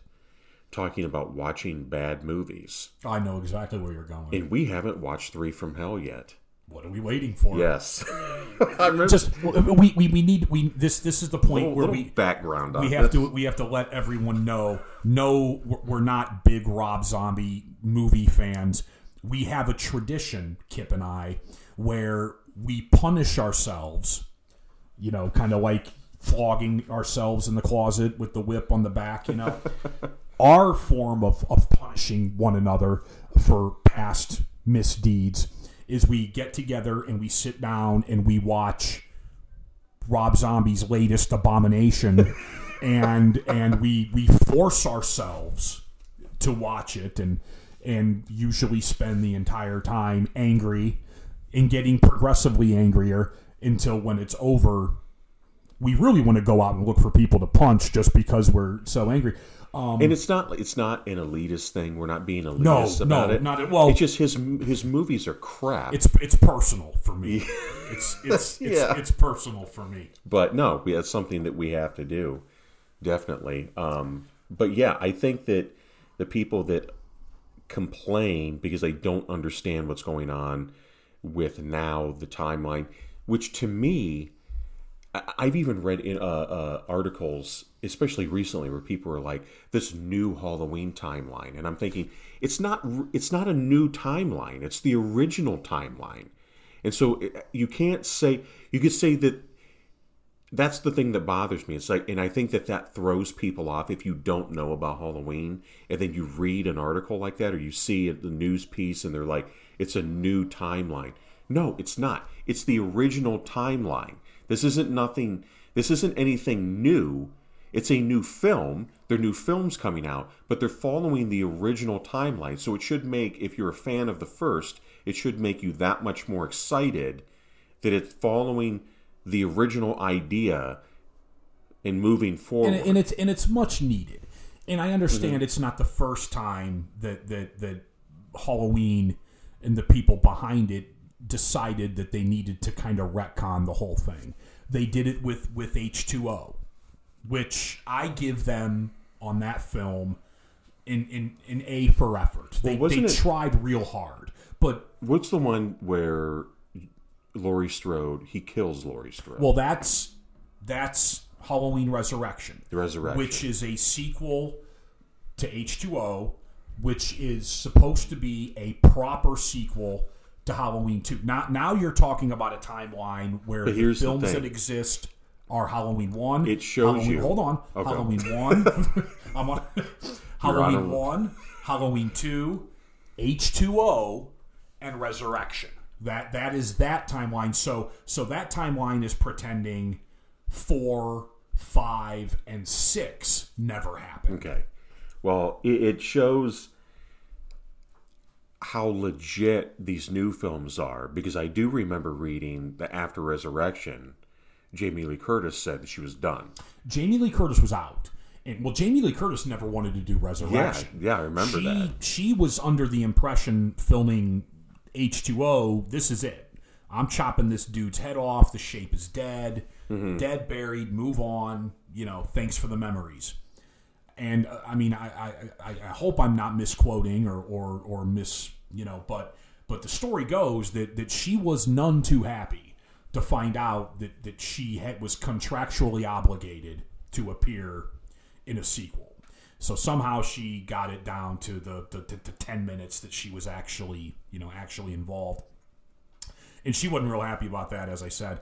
Talking about watching bad movies, I know exactly where you're going. and we haven't watched Three from Hell yet. What are we waiting for? Yes, I remember. Just we, we, we need we this this is the point little, where little we background on we have this. to we have to let everyone know. No we're- we're not big rob zombie movie fans. We have a tradition kip and i where we punish ourselves you know kind of like flogging ourselves in the closet with the whip on the back you know. Our form of, of punishing one another for past misdeeds is we get together and we sit down and we watch Rob Zombie's latest abomination, and and we we force ourselves to watch it, and and usually spend the entire time angry and getting progressively angrier until when it's over, we really want to go out and look for people to punch just because we're so angry. Um, And it's not it's not an elitist thing. We're not being elitist No, about no, it. not at- well- it's just his his movies are crap. it's it's personal for me. It's it's it's, Yeah. it's personal for me. but no, we- that's something that we have to do, definitely. Um, but yeah, I think that the people that complain because they don't understand what's going on with now the timeline, which to me, I've even read in uh, uh, articles, especially recently, where people are like, "This new Halloween timeline," and I'm thinking, it's not it's not a new timeline. It's the original timeline, and so uh, you can't say. You could say that that's the thing that bothers me. It's like, and I think that that throws people off if you don't know about Halloween, and then you read an article like that, or you see the news piece, and they're like, "It's a new timeline." No, it's not. It's the original timeline. This isn't nothing. This isn't anything new. It's a new film. They're new films coming out, but they're following the original timeline. So it should make, if you're a fan of the first, it should make you that much more excited that it's following the original idea and moving forward. and, and it's and it's much needed. And I understand mm-hmm. it's not the first time that that that Halloween and the people behind it decided that they needed to kind of retcon the whole thing. They did it with with H two O, which I give them on that film in in, in A for effort. They, Well, they it- tried real hard, but What's the one where Laurie Strode he kills Laurie Strode? Well, that's that's Halloween Resurrection. The Resurrection. which is a sequel to H2O, which is supposed to be a proper sequel to Halloween 2. Now now you're talking about a timeline where the the films thing. that exist are Halloween 1. It shows Halloween, you- Hold on. Okay. Halloween 1. I'm on Halloween on 1, Halloween 2, H2O, and Resurrection. That that is that timeline. So so that timeline is pretending four, five, and six never happened. Okay. Well, it, it shows how legit these new films are because I do remember reading the after Resurrection, Jamie Lee Curtis said that she was done. Jamie Lee Curtis was out. And well, Jamie Lee Curtis never wanted to do Resurrection. yeah, yeah I remember she that. she was under the impression filming H2O, this is it. I'm chopping this dude's head off. The shape is dead. Mm-hmm. Dead, buried, move on. You know, thanks for the memories. And uh, I mean, I, I, I, hope I'm not misquoting or, or, or mis, you know, but but the story goes that, that she was none too happy to find out that, that she had, was contractually obligated to appear in a sequel. So somehow she got it down to the, the, the, the 10 minutes that she was actually, you know, actually involved. And she wasn't real happy about that, as I said.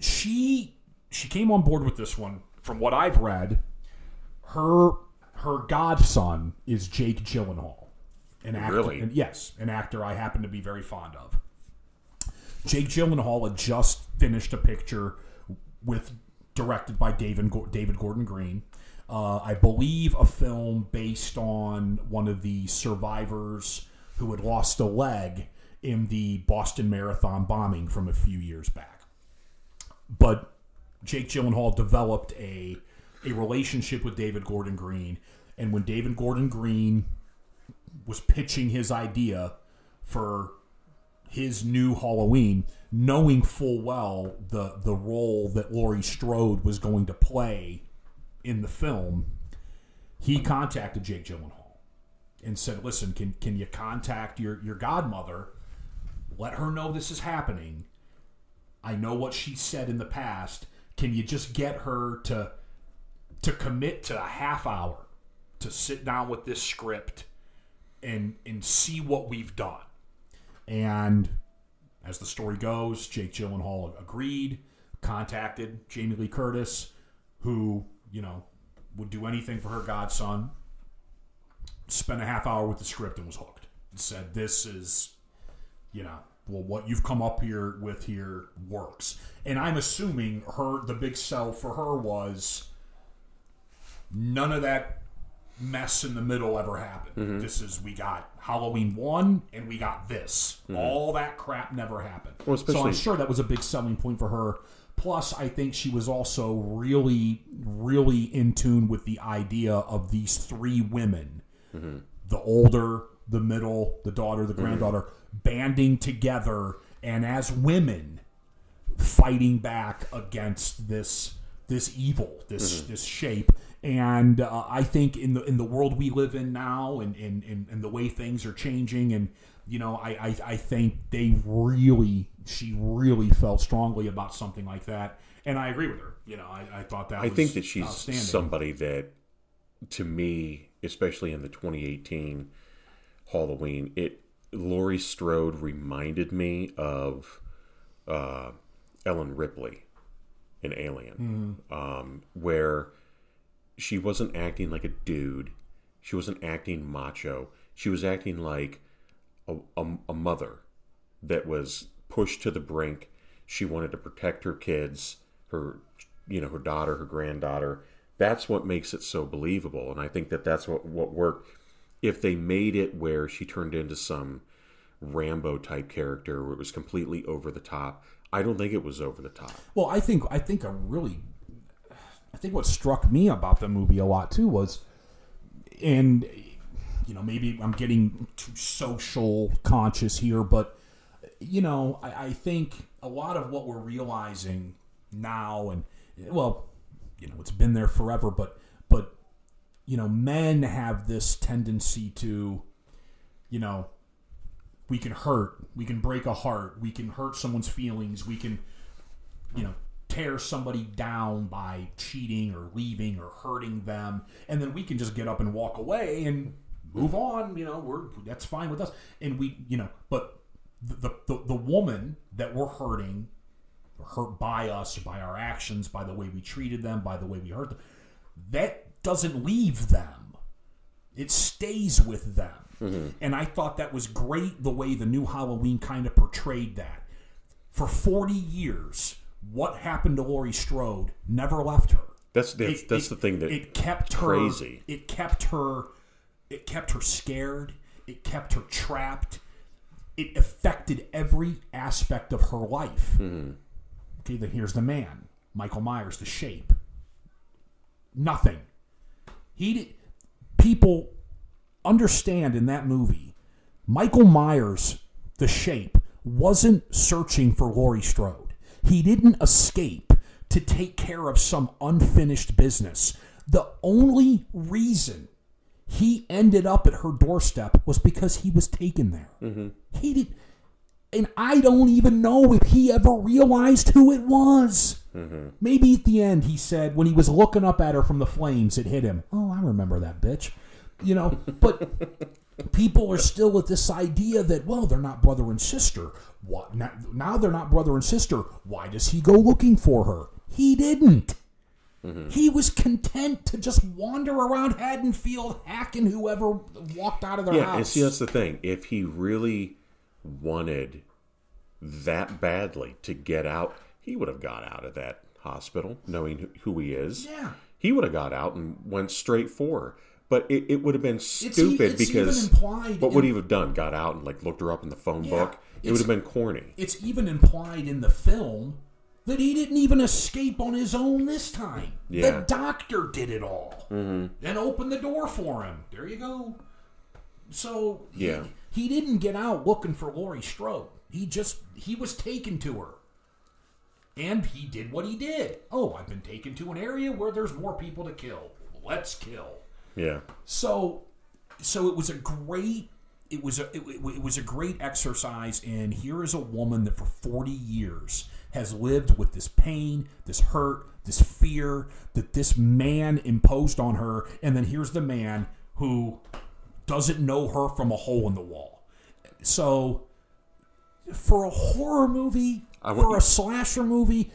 She she came on board with this one. From what I've read, her her godson is Jake Gyllenhaal, an actor. Really? yes, an actor I happen to be very fond of. Jake Gyllenhaal had just finished a picture with directed by David David Gordon Green. Uh, I believe a film based on one of the survivors who had lost a leg in the Boston Marathon bombing from a few years back. But Jake Gyllenhaal developed a a relationship with David Gordon Green, and when David Gordon Green was pitching his idea for his new Halloween, knowing full well the the role that Laurie Strode was going to play in the film, he contacted Jake Gyllenhaal and said, "Listen, can can you contact your your godmother? Let her know this is happening. I know what she said in the past. Can you just get her to to commit to a half hour to sit down with this script and and see what we've done?" And as the story goes, Jake Gyllenhaal agreed, contacted Jamie Lee Curtis, who, you know, would do anything for her godson, spent a half hour with the script and was hooked. And said, This is, you know, well, what you've come up here with here works. And I'm assuming her, the big sell for her was none of that mess in the middle ever happened. Mm-hmm. This is we got Halloween one and we got this. Mm-hmm. All that crap never happened. Well, so I'm sure that was a big selling point for her. Plus, I think she was also really, really in tune with the idea of these three women mm-hmm. the older, the middle, the daughter, the mm-hmm. granddaughter banding together and as women fighting back against this this evil, this this shape. And uh, I think in the in the world we live in now, and and, and, and the way things are changing, and you know, I, I I think they really, she really felt strongly about something like that, and I agree with her. You know, I, I thought that I was think that she's somebody that, to me, especially in the 2018 Halloween, it Laurie Strode reminded me of uh, Ellen Ripley in Alien, um, where she wasn't acting like a dude, she wasn't acting macho, she was acting like a, a, a mother that was pushed to the brink. She wanted to protect her kids, her, you know, her daughter, her granddaughter. That's what makes it so believable, and I think that that's what what worked. If they made it where she turned into some Rambo type character, where it was completely over the top, I don't think it was over the top. Well, I think I think a really, I think what struck me about the movie a lot too was, and you know maybe I'm getting too social conscious here, but you know I, I think a lot of what we're realizing now, and well, you know it's been there forever, but but you know men have this tendency to, you know, we can hurt, we can break a heart, we can hurt someone's feelings, we can, you know, tear somebody down by cheating or leaving or hurting them, and then we can just get up and walk away and move on. You know, we're that's fine with us, and we, you know, but the the, the woman that we're hurting, or hurt by us, by our actions, by the way we treated them, by the way we hurt them, that doesn't leave them it stays with them. Mm-hmm. And I thought that was great the way the new Halloween kind of portrayed that. For 40 years, what happened to Laurie Strode never left her. That's that's, It- that's it- the thing that it kept her crazy. It kept her it kept her scared. It kept her trapped. It affected every aspect of her life. Mm-hmm. Okay, then here's the man, Michael Myers, the shape. Nothing. He did. People understand in that movie, Michael Myers, the shape, wasn't searching for Laurie Strode. He didn't escape to take care of some unfinished business. The only reason he ended up at her doorstep was because he was taken there. Mm-hmm. He did, and I don't even know if he ever realized who it was. Mm-hmm. Maybe at the end he said when he was looking up at her from the flames, it hit him. Oh, I remember that bitch. You know, but people are still with this idea that well, they're not brother and sister. What now, now they're not brother and sister. Why does he go looking for her? He didn't. Mm-hmm. He was content to just wander around Haddonfield hacking whoever walked out of their Yeah, house. and see that's the thing. If he really wanted that badly to get out, he would have got out of that hospital, knowing who- who he is. Yeah. he would have got out and went straight for her. But it, it would have been stupid it's because even implied what would in- he have done? Got out and like looked her up in the phone Yeah, book? It would have been corny. it's even implied in the film that he didn't even escape on his own this time. Yeah. The doctor did it all mm-hmm. and opened the door for him. There you go. So he- Yeah. he, didn't get out looking for Laurie Strode. He just he was taken to her. And he did what he did. Oh, I've been taken to an area where there's more people to kill. Let's kill. Yeah, So, so it was a great. It was a it, it was a great exercise in here is a woman that for 40 years has lived with this pain, this hurt, this fear that this man imposed on her, and then here's the man who doesn't know her from a hole in the wall. So, for a horror movie, for a slasher movie,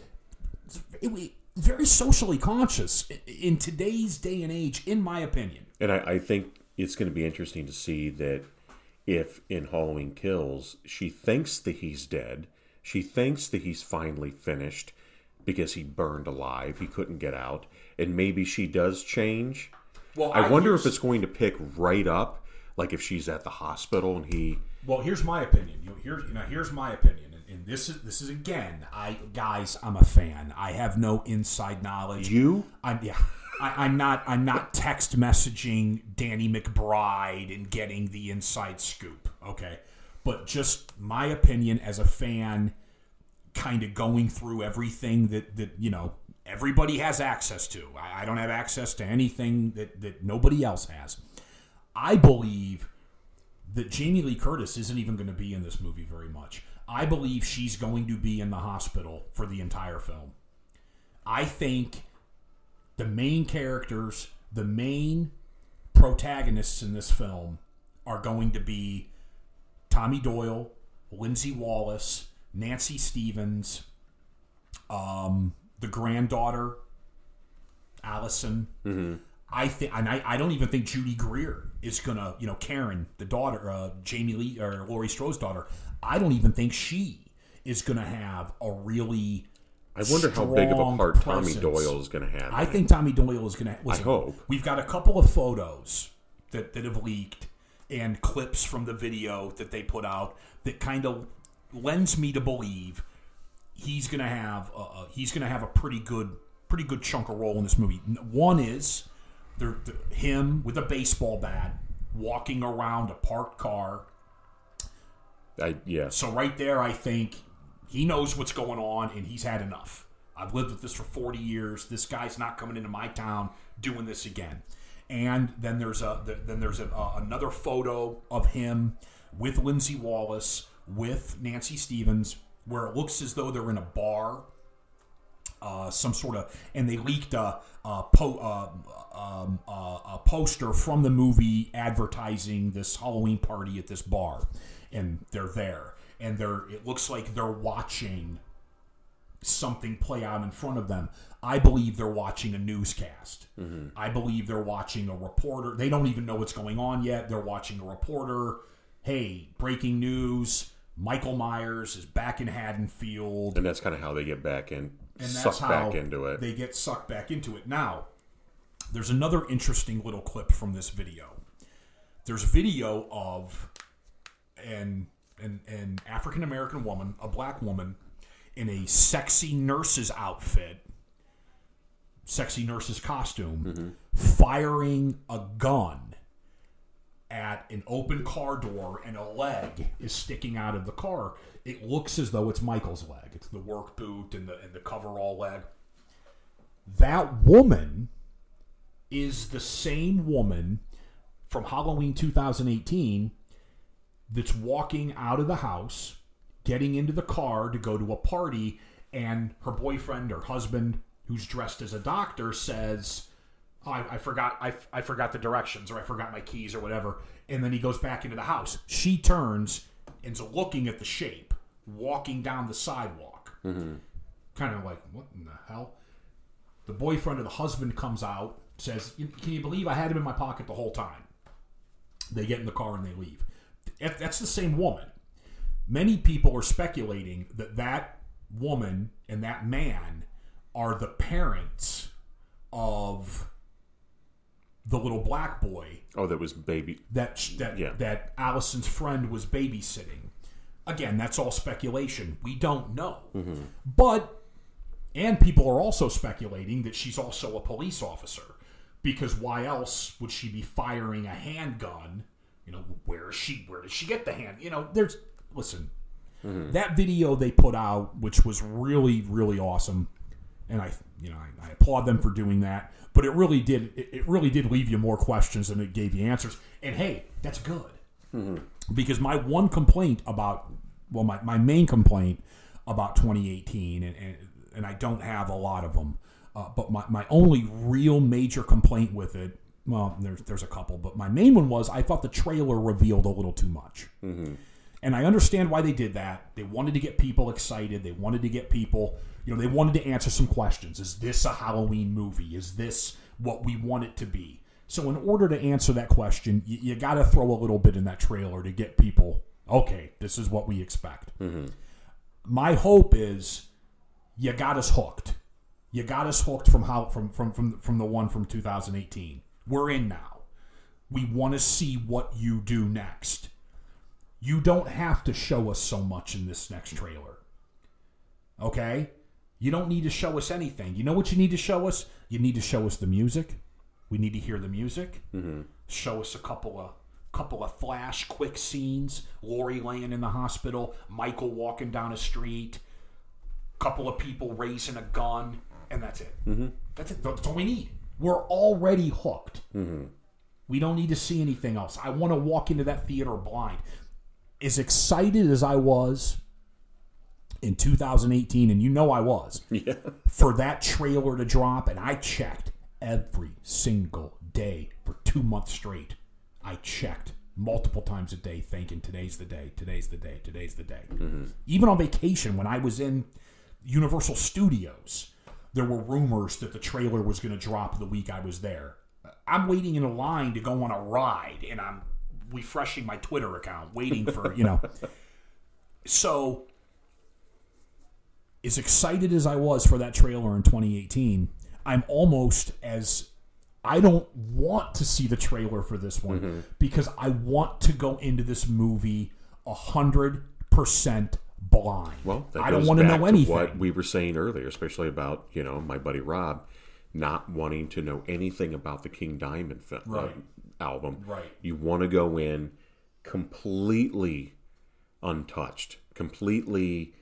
it, very socially conscious in today's day and age, in my opinion. and I, I think it's going to be interesting to see that if in Halloween Kills she thinks that he's dead, she thinks that he's finally finished because he burned alive, he couldn't get out, and maybe she does change. Well, I wonder if it's going to pick right up, like if she's at the hospital and he. Well, here's my opinion. You know, here, you know, here's my opinion, and, this is this is again, I guys, I'm a fan. I have no inside knowledge. You? I'm yeah. I, I'm not. I'm not text messaging Danny McBride and getting the inside scoop. Okay, but just my opinion as a fan, kind of going through everything that that you know everybody has access to. I, I don't have access to anything that that nobody else has. I believe that Jamie Lee Curtis isn't even going to be in this movie very much. I believe she's going to be in the hospital for the entire film. I think the main characters, the main protagonists in this film are going to be Tommy Doyle, Lindsay Wallace, Nancy Stephens, um, the granddaughter, Allison. I think, and I, I don't even think Judy Greer is gonna, you know, Karen, the daughter, uh, Jamie Lee or Laurie Strode's daughter. I don't even think she is gonna have a really. I wonder how big of a part Tommy. Doyle is going to have. I think Tommy Doyle is going to. Listen, hope. we've got a couple of photos that that have leaked and clips from the video that they put out that kind of lends me to believe he's going to have a, a, he's going to have a pretty good pretty good chunk of role in this movie. One is they're, they're- him with a baseball bat walking around a parked car. I, yes. So right there, I think he knows what's going on, and he's had enough. I've lived with this for 40 years. This guy's not coming into my town doing this again. And then there's a then there's a, a, another photo of him with Lindsay Wallace with Nancy Stephens, where it looks as though they're in a bar, uh, some sort of, and they leaked a a, po, uh, um, uh, a poster from the movie advertising this Halloween party at this bar, and they're there, and they're it looks like they're watching something play out in front of them. I believe they're watching a newscast. Mm-hmm. I believe they're watching a reporter. They don't even know what's going on yet. They're watching a reporter. Hey, breaking news. Michael Myers is back in Haddonfield. and that's kind of how they get back in, And that's sucked how back into it. They get sucked back into it. Now, there's another interesting little clip from this video. There's video of an an, an African American woman, a black woman, in a sexy nurse's outfit, sexy nurse's costume, mm-hmm. firing a gun at an open car door and a leg is sticking out of the car. It looks as though it's Michael's leg. It's the work boot and the and the coverall leg. That woman is the same woman from Halloween 2018 that's walking out of the house, getting into the car to go to a party, and her boyfriend or husband, who's dressed as a doctor, says, oh, I, I forgot I, I forgot the directions or I forgot my keys or whatever. And then he goes back into the house. She turns and's looking at the shape, walking down the sidewalk. Mm-hmm. Kind of like, what in the hell? The boyfriend or the husband comes out, says, "Can you believe I had him in my pocket the whole time?" They get in the car and they leave. That- That's the same woman. Many people are speculating that that woman and that man are the parents of the little black boy Oh, that was baby. that that Yeah. that Allison's friend was babysitting. Again, that's all speculation. We don't know. Mm-hmm. But and people are also speculating that she's also a police officer because why else would she be firing a handgun? You know, where is she? Where did she get the hand? You know, there's listen. That video they put out, which was really really awesome, and I you know I, I applaud them for doing that. But it really did it, it really did leave you more questions than it gave you answers. And hey, that's good because my one complaint about well my, my main complaint about 2018 and, and and I don't have a lot of them uh, but my, my only real major complaint with it well there's there's a couple but my main one was I thought the trailer revealed a little too much. Mm-hmm. And I understand why they did that. They wanted to get people excited. They wanted to get people you know they wanted to answer some questions. Is this a Halloween movie? Is this what we want it to be? So in order to answer that question, you, you got to throw a little bit in that trailer to get people, okay, this is what we expect. Mm-hmm. My hope is you got us hooked. You got us hooked from how from from from from the one from 2018. We're in now. We want to see what you do next. You don't have to show us so much in this next trailer. Okay? You don't need to show us anything. You know what you need to show us? You need to show us the music. We need to hear the music. Mm-hmm. Show us a couple of couple of flash quick scenes. Laurie laying in the hospital, Michael walking down a street, couple of people raising a gun, and that's it. Mm-hmm. That's it. That's all we need. We're already hooked. Mm-hmm. We don't need to see anything else. I want to walk into that theater blind. As excited as I was in 2018, and you know I was, Yeah. for that trailer to drop, and I checked every single day for two months straight. I checked multiple times a day, thinking today's the day, today's the day, today's the day. Mm-hmm. Even on vacation, when I was in Universal Studios, there were rumors that the trailer was going to drop the week I was there. I'm waiting in a line to go on a ride, and I'm refreshing my Twitter account, waiting for, you know. So as excited as I was for that trailer in 2018, I'm almost as I don't want to see the trailer for this one mm-hmm. because I want to go into this movie a hundred percent blind. Well, I don't want to know anything. what we were saying earlier, especially about you know my buddy Rob not wanting to know anything about the King Diamond film, Right. album. Right. You want to go in completely untouched, completely,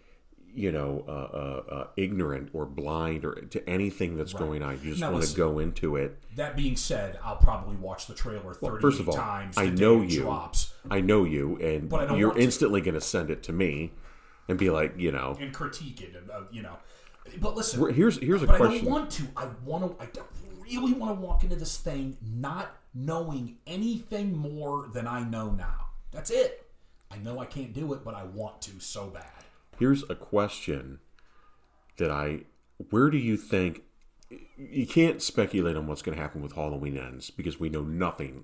you know, uh, uh, uh, ignorant or blind or to anything that's going on. You just Now want to go into it. That being said, I'll probably watch the trailer 38 First of all, times. I know you. drops I know you, and But I don't you're instantly going to send it to me and be like, you know, and critique it. Uh, you know, but listen, here's here's a but I don't want to. I want to. I don't really want to walk into this thing not knowing anything more than I know now. That's it. I know I can't do it, but I want to so bad. Here's a question that I where do you think you can't speculate on what's going to happen with Halloween ends because we know nothing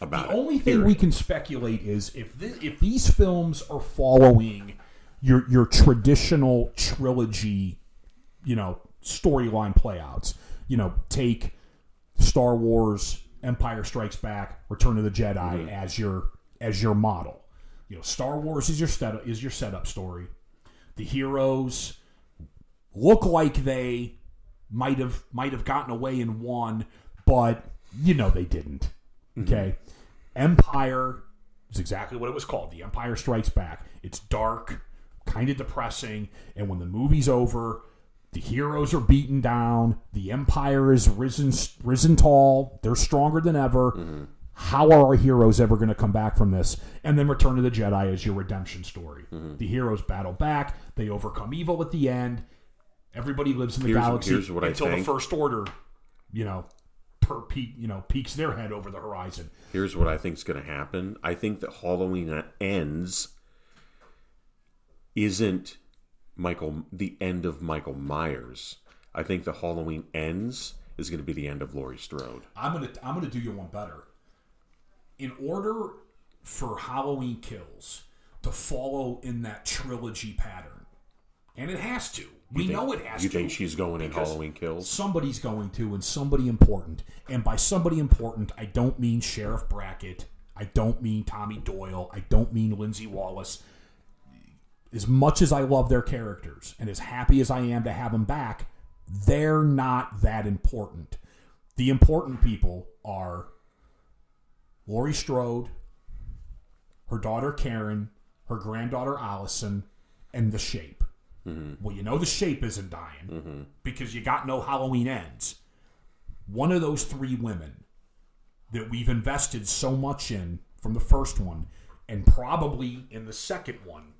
about The it. only thing period. we can speculate is if thi- if these films are following your your traditional trilogy, you know, storyline playouts. You know, take Star Wars, Empire Strikes Back, Return of the Jedi Mm-hmm. as your as your model. You know, Star Wars is your setup is your setup story. The heroes look like they might have might have gotten away and won, but you know they didn't. Okay, Empire is exactly what it was called. The Empire Strikes Back. It's dark, kind of depressing, and when the movie's over, the heroes are beaten down. The Empire is risen risen tall. They're stronger than ever. How are our heroes ever going to come back from this? And then Return of the Jedi is your redemption story. The heroes battle back. They overcome evil at the end. Everybody lives in the Here's- galaxy here's what I until the First Order, you know, per peak, you know, peeks their head over the horizon. Here's what I think is going to happen. I think that Halloween ends isn't Michael the end of Michael Myers. I think the Halloween ends is going to be the end of Laurie Strode. I'm gonna I'm gonna do you one better. In order for Halloween Kills to follow in that trilogy pattern, and it has to. We think- know it has You to. think she's going in Halloween Kills? Somebody's going to, and somebody important. And by somebody important, I don't mean Sheriff Brackett. I don't mean Tommy Doyle. I don't mean Lindsay Wallace. As much as I love their characters, and as happy as I am to have them back, they're not that important. The important people are Laurie Strode, her daughter Karen, her granddaughter Allison, and the Shape. Mm-hmm. Well, you know the Shape isn't dying mm-hmm. because you got no Halloween ends. One of those three women that we've invested so much in from the first one, and probably in the second one,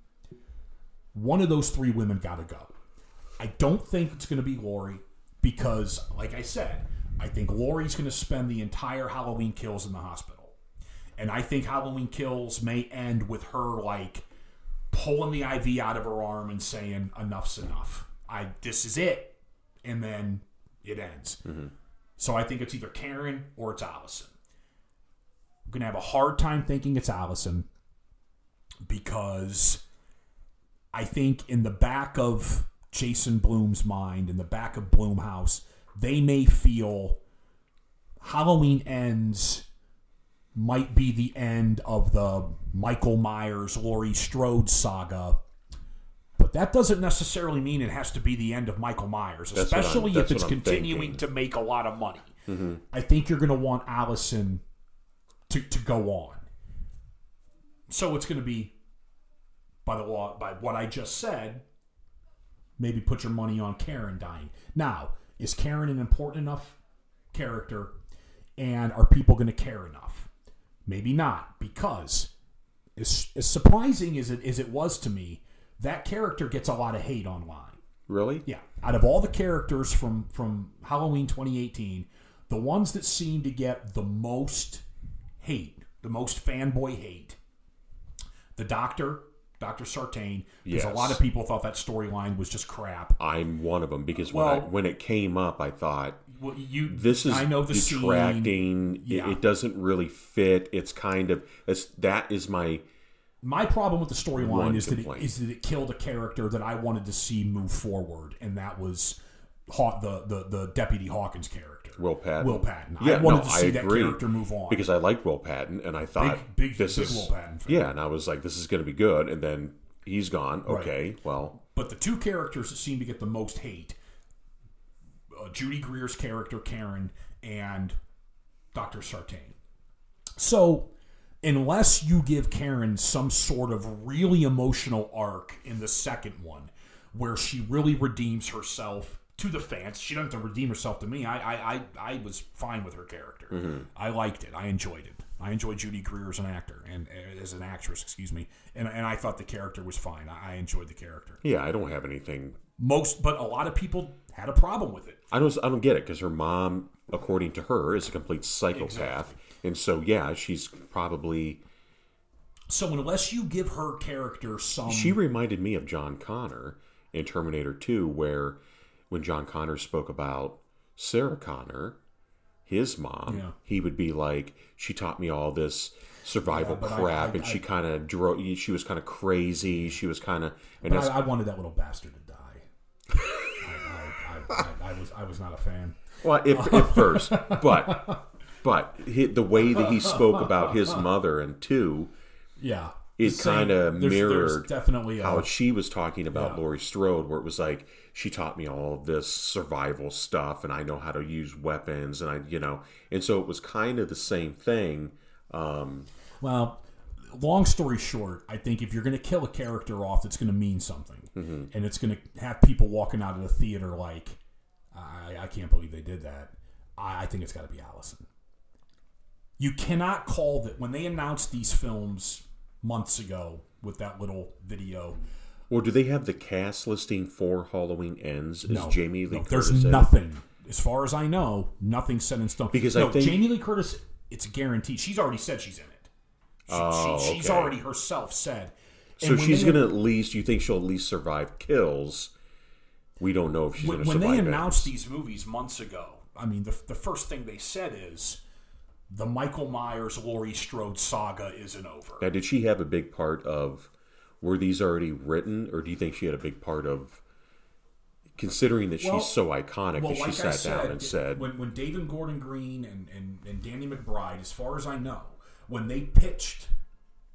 one of those three women got to go. I don't think it's going to be Laurie because, like I said, I think Laurie's going to spend the entire Halloween kills in the hospital. And I think Halloween Kills may end with her like pulling the IV out of her arm and saying, "Enough's enough. I this is it," and then it ends. Mm-hmm. So I think it's either Karen or it's Allison. I'm gonna have a hard time thinking it's Allison because I think in the back of Jason Blum's mind, in the back of Blumhouse, they may feel Halloween ends might be the end of the Michael Myers, Laurie Strode saga. But that doesn't necessarily mean it has to be the end of Michael Myers, especially if it's continuing thinking. to make a lot of money. I think you're going to want Allison to, to go on. So it's going to be by the law, by what I just said, maybe put your money on Karen dying. Now, is Karen an important enough character? And are people going to care enough? Maybe not, because as, as surprising as it as it was to me, that character gets a lot of hate online. Really? Yeah, out of all the characters from from Halloween 2018, the ones that seem to get the most hate, the most fanboy hate, the Doctor, Doctor Sartain, because a lot of people thought that storyline was just crap. I'm one of them because when I, when it came up, I thought Well, you, this is I know the scene. detracting. It- Yeah. It, doesn't really fit. It's kind of it's, that is my My problem with the storyline is that, it, is that it killed a character that I wanted to see move forward, and that was Haw- the, the the Deputy Hawkins character, Will Patton. Will Patton. Yeah, I wanted no, to see I that agree. character move on because I liked Will Patton and I thought Big- big- this big is Will Patton fan. yeah, and I was like, this is going to be good, and then he's gone. Okay, well, But the two characters that seem to get the most hate uh, Judy Greer's character, Karen, and Dr. Sartain. So, unless you give Karen some sort of really emotional arc in the second one, where she really redeems herself to the fans, she doesn't have to redeem herself to me. I I, I, I was fine with her character. Mm-hmm. I liked it. I enjoyed it. I enjoyed Judy Greer as an actor and as an actress, excuse me, and, and I thought the character was fine. I, I enjoyed the character yeah, I don't have anything. most but a lot of people had a problem with it I don't. I don't get it because her mom, according to her, is a complete psychopath, and so yeah, she's probably. so unless you give her character some She reminded me of John Connor in Terminator 2, where when John Connor spoke about Sarah Connor, his mom, Yeah. he would be like, "She taught me all this survival Yeah, but I- crap, I- and she kind of drove. She was kind of crazy. She was kind of, and I, I wanted that little bastard to die I, I, I, I, I was i was not a fan well, if, at first, but but he, the way that he spoke about his mother and two, yeah It there's- there's mirrored definitely a, how she was talking about Yeah. Laurie Strode, where it was like she taught me all of this survival stuff, and I know how to use weapons, and I, you know, and so it was kind of the same thing. Um, well long story short i think if you're going to kill a character off it's going to mean something Mm-hmm. and it's going to have people walking out of the theater like i, I can't believe they did that I, I think it's got to be allison you cannot call that when they announced these films months ago with that little video or do they have the cast listing for Halloween Ends? Is no Jamie Lee no, Curtis? there's in nothing as far as i know nothing set in stone Because I no, think- jamie lee curtis it's guaranteed she's already said she's in it she, Oh, she- she's okay. already herself said So And when she's gonna at least. You think she'll at least survive kills? we don't know if she's going to when survive. they it. announced these movies months ago, I mean, the, the first thing they said is the Michael Myers Laurie Strode saga isn't over. Now, did she have a big part of? Were these already written, or do you think she had a big part of? Considering that Well- she's so iconic, well, that she like sat said, down and said, when, when David Gordon Green and, and, and Danny McBride, as far as I know, when they pitched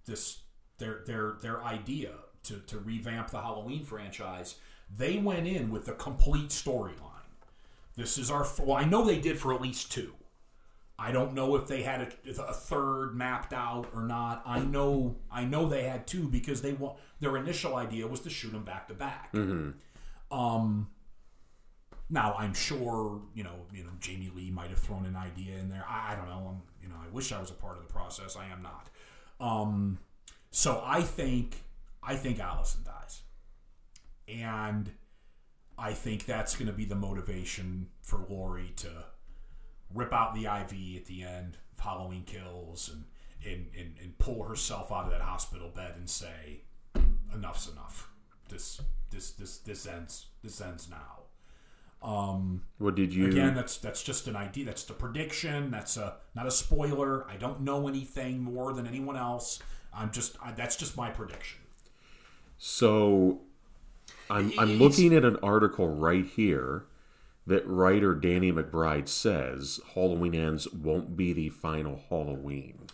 this their their their idea to, to revamp the Halloween franchise, they went in with a complete storyline. This is our well, I know they did for at least two. I don't know if they had a, a third mapped out or not. I know I know they had two because they want their initial idea was to shoot them back to back. Um, now I'm sure you know you know Jamie Lee might have thrown an idea in there. I, I don't know. I'm, you know I wish I was a part of the process. I am not. Um, so I think I think Allison dies, and I think that's going to be the motivation for Laurie to rip out the IV at the end of Halloween Kills and and, and, and pull herself out of that hospital bed and say, "Enough's enough. This this this this ends. This ends now." Um, "What did you?" again, that's that's just an idea. That's the prediction. That's a not a spoiler. I don't know anything more than anyone else. I'm just I, that's just my prediction. So I'm, I'm looking at an article right here that writer Danny McBride says Halloween Ends won't be the final Halloween.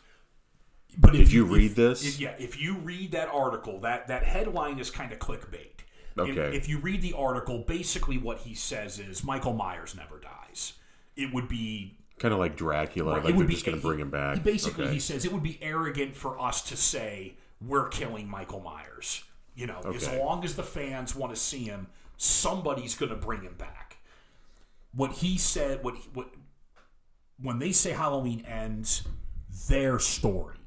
But Did you read this? if- yeah, if you read that article, that that headline is kind of clickbait. If- Okay. If, you read the article, basically what he says is Michael Myers never dies. It would be Kind of like Dracula, it like they're be just going to bring him back. He basically, Okay. he says it would be arrogant for us to say we're killing Michael Myers. You know, as long as the fans want to see him, somebody's going to bring him back. What he said, what what when they say Halloween ends, their story,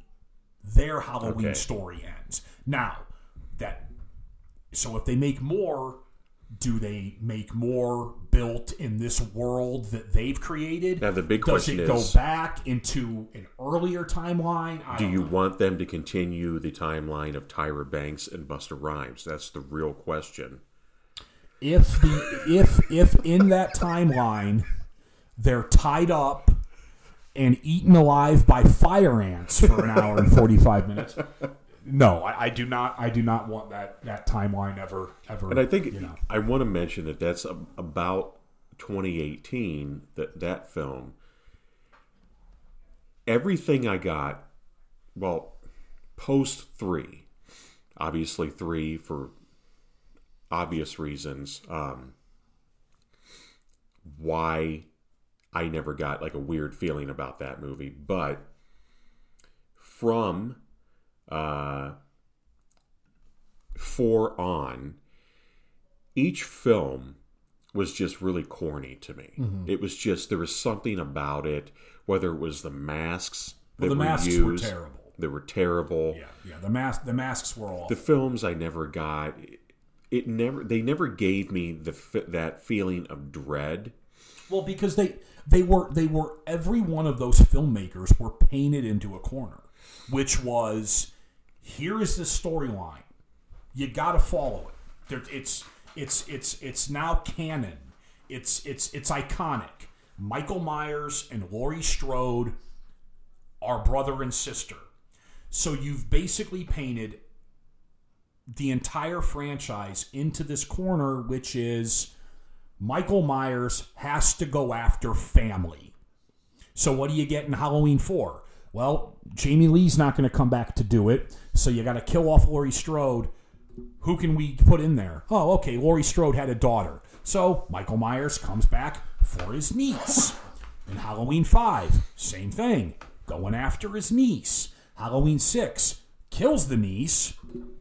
their Halloween Okay. story ends. Now that so if they make more. Do they make more built in this world that they've created? Now, the big Does question it go back into an earlier timeline? I Do you know. want them to continue the timeline of Tyra Banks and Busta Rhymes? That's the real question. If the if if in that timeline they're tied up and eaten alive by fire ants for an hour and forty five minutes? No, I, I do not. I do not want that that timeline ever ever. And I think you know. I want to mention that that's about 2018 that that film. Everything I got, well, post three, obviously three for obvious reasons. Um, why I never got like a weird feeling about that movie, but from uh, four on, each film was just really corny to me. Mm-hmm. It was just there was something about it, whether it was the masks that Well, the were masks used, were terrible. They were terrible. Yeah, yeah. The mask the masks were all. The films I never got. It never. They never gave me the that feeling of dread. Well, because they they were they were every one of those filmmakers were painted into a corner, which was here is the storyline. You got to follow it. There, it's it's it's it's now canon. It's it's it's iconic. Michael Myers and Laurie Strode are brother and sister. So you've basically painted the entire franchise into this corner, which is Michael Myers has to go after family. So what do you get in Halloween 4? Well, Jamie Lee's not going to come back to do it, so you got to kill off Laurie Strode. Who can we put in there? Oh, okay, Laurie Strode had a daughter. So Michael Myers comes back for his niece. In Halloween 5, same thing. Going after his niece. Halloween 6, kills the niece.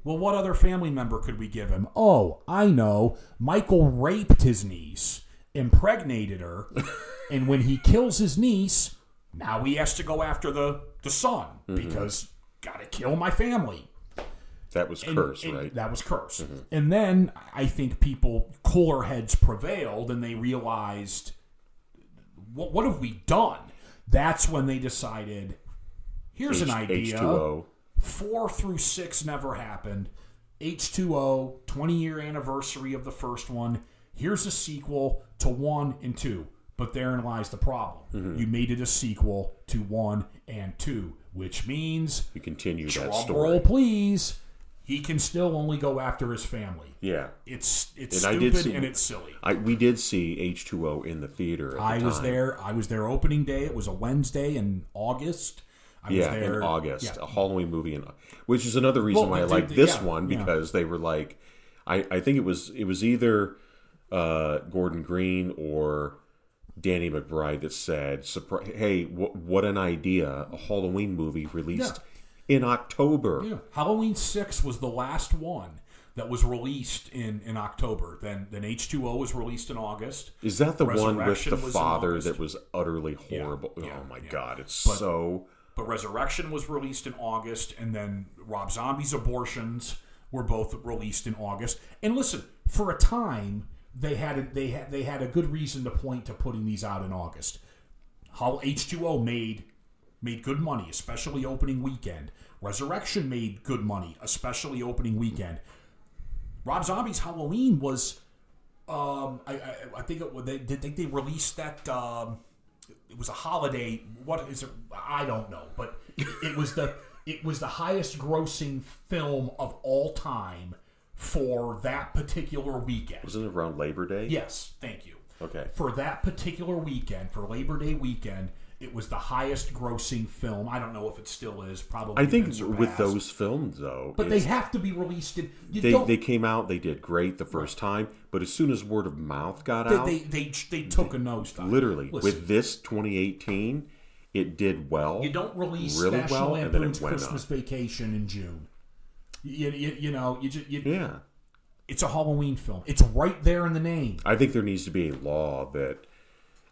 Well, what other family member could we give him? Oh, I know. Michael raped his niece, impregnated her, and when he kills his niece, now he has to go after the, the son mm-hmm. because gotta kill my family. That was And- curse, and right? That was curse. Mm-hmm. And then I think people, cooler heads prevailed and they realized, what, what have we done? That's when they decided, here's an idea. H2O. Four through six never happened. H2O, 20 year anniversary of the first one. here's a sequel to one and two. But therein lies the problem. Mm-hmm. You made it a sequel to one and two, which means You continue that story. roll, please. He can still only go after his family. Yeah. It's it's And I stupid see- and it's silly. I, we did see H2O in the theater at the I was there. I was there opening day. It was a Wednesday in August. I Yeah, in August, Yeah. a Halloween movie, in, which is another reason Well, why I like this yeah, one yeah. because they were like, I, I think it was it was either uh, Gordon Green or Danny McBride that said, "Surpri- "Hey, wh- what an idea! A Halloween movie released in October." Yeah. Halloween six was the last one that was released in, in October. Then then H two O was released in August. Is that the one with the father that was utterly horrible? yeah, oh my yeah. god, it's But- so. But Resurrection was released in August, and then Rob Zombie's Abortions were both released in August. And listen, for a time, they had a, they had they had a good reason to point to putting these out in August. How H two O made made good money, especially opening weekend. Resurrection made good money, especially opening weekend. Rob Zombie's Halloween was, um, I, I, I think it, they did think they released that. Um, it was a holiday. What is it? I don't know, but it was the it was the highest grossing film of all time for that particular weekend. Wasn't it around Labor Day? Yes, thank you. Okay. For that particular weekend, for Labor Day weekend, it was the highest grossing film. I don't know if it still is. Probably. I think with those films though, but they have to be released in. You they, don't. they came out, they did great the first time, but as soon as word of mouth got they, out, they, they, they took a nosedive. literally Listen, with this 2018, it did well. You don't release really National well, and then it Lampoon's went Christmas up. Vacation in June. You, you, you know, you just you, Yeah, it's a Halloween film. It's right there in the name. I think there needs to be a law that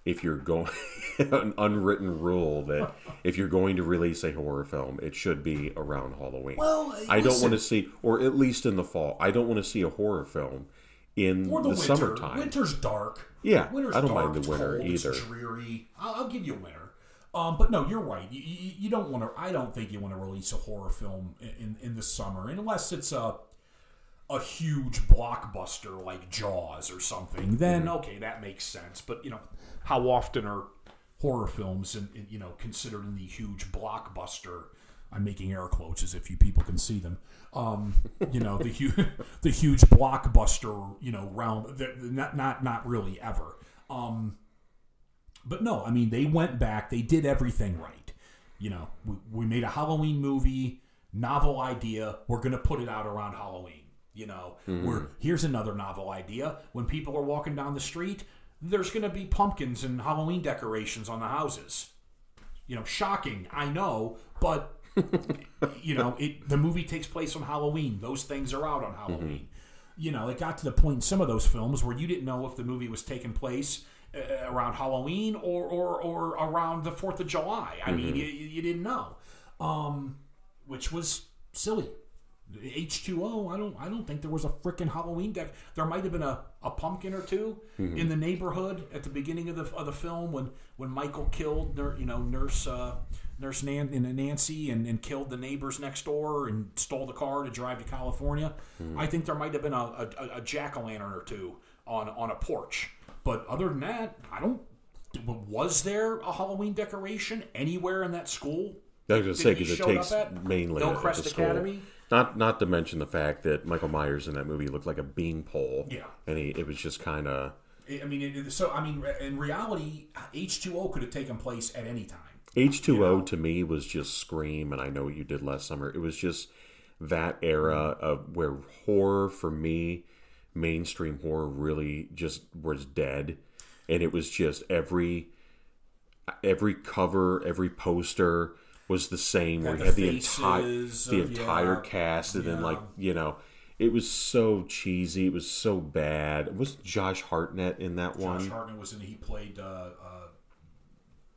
if you're going an unwritten rule that if you're going to release a horror film, it should be around Halloween. Well, I don't want to see, or at least in the fall, I don't want to see a horror film in Or the, the, winter. summertime. Winter's dark. Yeah, winter's I don't dark, mind the it's winter cold, it's either. dreary. I'll, I'll give you winter. Um, but no, you're right. You, you, you don't want to. I don't think you want to release a horror film in, in, in the summer, unless it's a a huge blockbuster like Jaws or something. Then okay, that makes sense. But you know, how often are horror films and you know considered in the huge blockbuster? I'm making air quotes as if you people can see them. Um, you know the huge, the huge blockbuster. You know, realm. Not not not really ever. Um, but no, I mean they went back. They did everything right. You know, we, we made a Halloween movie, novel idea. We're gonna put it out around Halloween. You know, we're here's another novel idea. When people are walking down the street, there's gonna be pumpkins and Halloween decorations on the houses. You know, shocking. I know, but you know, it the movie takes place on Halloween. Those things are out on Halloween. You know, it got to the point in some of those films where you didn't know if the movie was taking place uh, around Halloween or, or or around the Fourth of July. I mean, you, you didn't know, um, which was silly. H two O. I don't. I don't think there was a freaking Halloween deck. There might have been a, a pumpkin or 2 in the neighborhood at the beginning of the of the film when when Michael killed you know nurse uh, nurse Nan- and Nancy and, and killed the neighbors next door and stole the car to drive to California. I think there might have been a, a, a jack o' lantern or two on on a porch. But other than that, I don't. Was there a Halloween decoration anywhere in that school? I was going to say because it takes mainly Hillcrest the school. Not not to mention the fact that Michael Myers in that movie looked like a beanpole. Yeah. and he it was just kind of I mean, it, so I mean, in reality, H two O could have taken place at any time. H two O to me was just Scream, and I know what you did last summer. It was just that era of where horror for me, mainstream horror, really just was dead, and it was just every every cover, every poster was the same. Where you had the entire the entire yeah, cast, and then like you know. It was so cheesy. It was so bad. Was Josh Hartnett in that one? Josh Hartnett was in. He played. Uh, uh,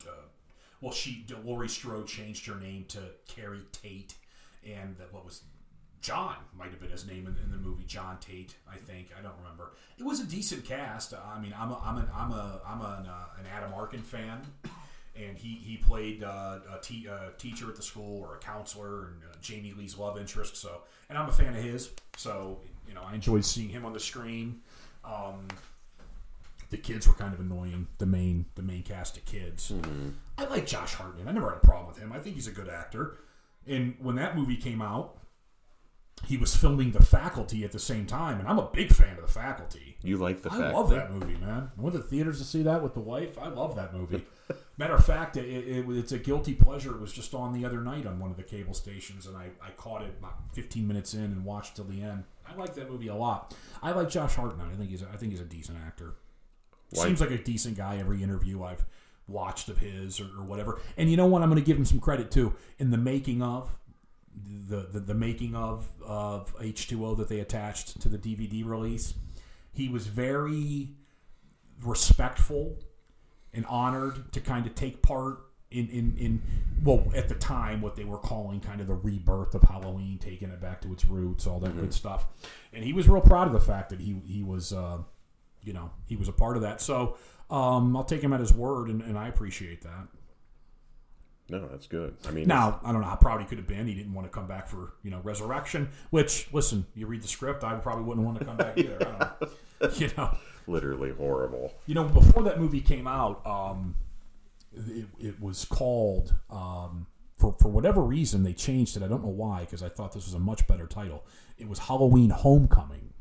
uh, well, she Laurie Strode changed her name to Keri Tate, and that what was John might have been his name in, in the movie. John Tate, I think. I don't remember. It was a decent cast. I mean, I'm a, I'm an I'm a I'm an, uh, an Adam Arkin fan. And he, he played uh, a, te- a teacher at the school or a counselor and uh, Jamie Lee's love interest. So, and I'm a fan of his. So, you know, I enjoyed seeing him on the screen. Um, the kids were kind of annoying. The main the main cast of kids. I like Josh Hartnett. I never had a problem with him. I think he's a good actor. And when that movie came out, he was filming The Faculty at the same time, and I'm a big fan of The Faculty. You like the I fact I love that movie, man. I went to the theaters to see that with the wife. I love that movie. Matter of fact, it, it, it's a guilty pleasure. It was just on the other night on one of the cable stations, and I, I caught it about 15 minutes in and watched till the end. I like that movie a lot. I like Josh Hartnett. I think he's a, I think he's a decent actor. Seems like a decent guy. Every interview I've watched of his or, or whatever. And you know what? I'm going to give him some credit too. In the making of the, the, the making of of H2O that they attached to the DVD release, he was very respectful and honored to kind of take part in, in, in well at the time what they were calling kind of the rebirth of Halloween, taking it back to its roots, all that good stuff. And he was real proud of the fact that he he was uh, you know he was a part of that. So um, I'll take him at his word, and, and I appreciate that. No, that's good. I mean, Now I don't know how proud he could have been. He didn't want to come back for you know resurrection. Which listen, you read the script, I probably wouldn't want to come back either. I don't know. You know. literally horrible. You know, before that movie came out, um, it, it was called um, for for whatever reason they changed it. I don't know why because I thought this was a much better title. It was Halloween Homecoming,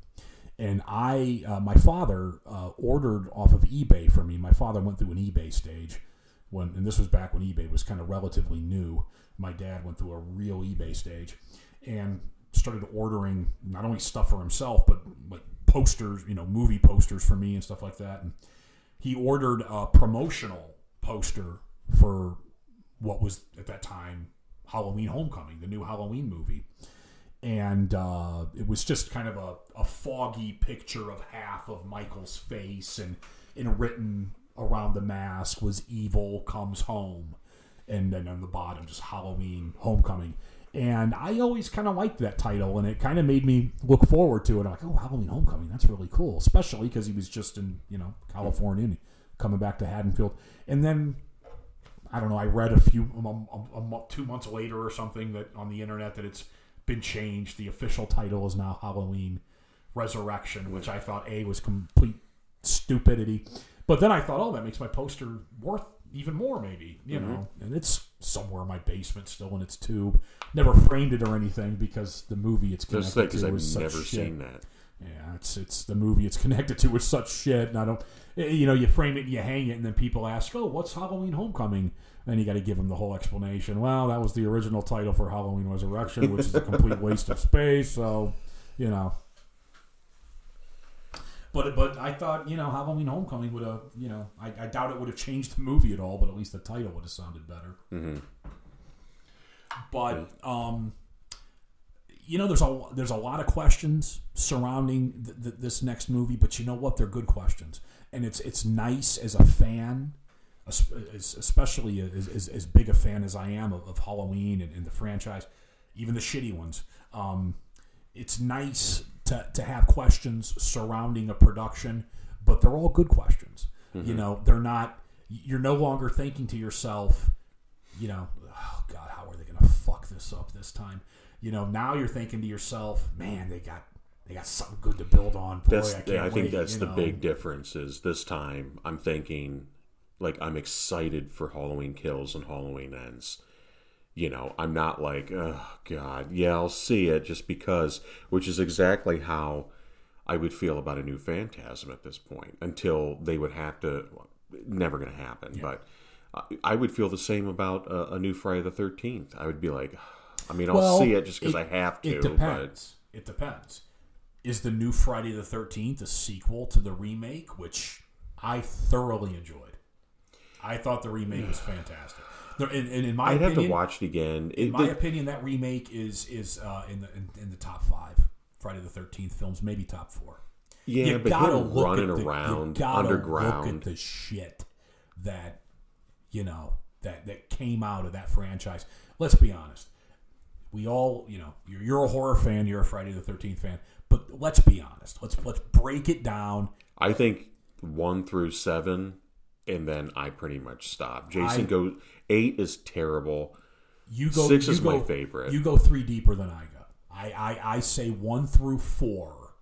and I uh, my father uh, ordered off of eBay for me. My father went through an eBay stage when, and this was back when eBay was kind of relatively new. My dad went through a real eBay stage, and started ordering not only stuff for himself but like posters, you know, movie posters for me and stuff like that. And he ordered a promotional poster for what was at that time Halloween Homecoming, the new Halloween movie. And uh, it was just kind of a, a foggy picture of half of Michael's face, and, and written around the mask was "Evil comes home," and then on the bottom just Halloween Homecoming. And I always kind of liked that title, and it kind of made me look forward to it. I'm like, oh, Halloween Homecoming, that's really cool, especially because he was just in you know California and coming back to Haddonfield. And then I don't know. I read a few um, um, um, two months later or something that on the internet that it's been changed. The official title is now Halloween Resurrection, which I thought a was complete stupidity. But then I thought, oh, that makes my poster worth even more, maybe you know. And it's somewhere in my basement, still in its tube. Never framed it or anything because the movie it's Just connected because to I've was such never shit. seen that. Yeah, it's it's the movie it's connected to with such shit, and I don't. eh, You know, you frame it, and you hang it, and then people ask, "Oh, what's Halloween Homecoming?" And you got to give them the whole explanation. Well, that was the original title for Halloween Resurrection, which is a complete waste of space. So, you know. But but I thought you know Halloween Homecoming would have you know I, I doubt it would have changed the movie at all, but at least the title would have sounded better. Mm-hmm. But um, you know, there's a there's a lot of questions surrounding th- th- this next movie, but you know what? They're good questions, and it's it's nice as a fan, es- es- especially as, as, as big a fan as I am of, of Halloween and, and the franchise, even the shitty ones. Um, it's nice to, to have questions surrounding a production, but they're all good questions. You mm-hmm. know, they're not. You're no longer thinking to yourself, you know, oh God, how are they going to fuck this up this time? You know, now you're thinking to yourself, man, they got they got something good to build on. Boy, That's I, yeah, I think wait," that's the know? big difference. Is this time I'm thinking like I'm excited for Halloween Kills and Halloween Ends. You know, I'm not like, oh God, yeah, I'll see it just because, which is exactly how I would feel about a new Phantasm at this point. Until they would have to, well, never going to happen. But I, I would feel the same about a, a new Friday the Thirteenth. I would be like, I mean, I'll Well, see it just because I have to. It depends. It depends. Is the new Friday the Thirteenth a sequel to the remake, which I thoroughly enjoyed? I thought the remake was fantastic. There- And, and in my I'd have opinion, to watch it again. It, in my it- opinion, that remake is is uh, in the in, in the top five Friday the Thirteenth films, maybe top four. Yeah, you but gotta him look running at the, around you gotta Look underground. at the shit that you know that that came out of that franchise. Let's be honest. We all, you know, you're, you're a horror fan. You're a Friday the Thirteenth fan. But let's be honest. Let's let's break it down. I think one through seven, and then I pretty much stop. Jason I- goes eight is terrible. You go. Six you is my favorite. You go three deeper than I go. I I, I say one through four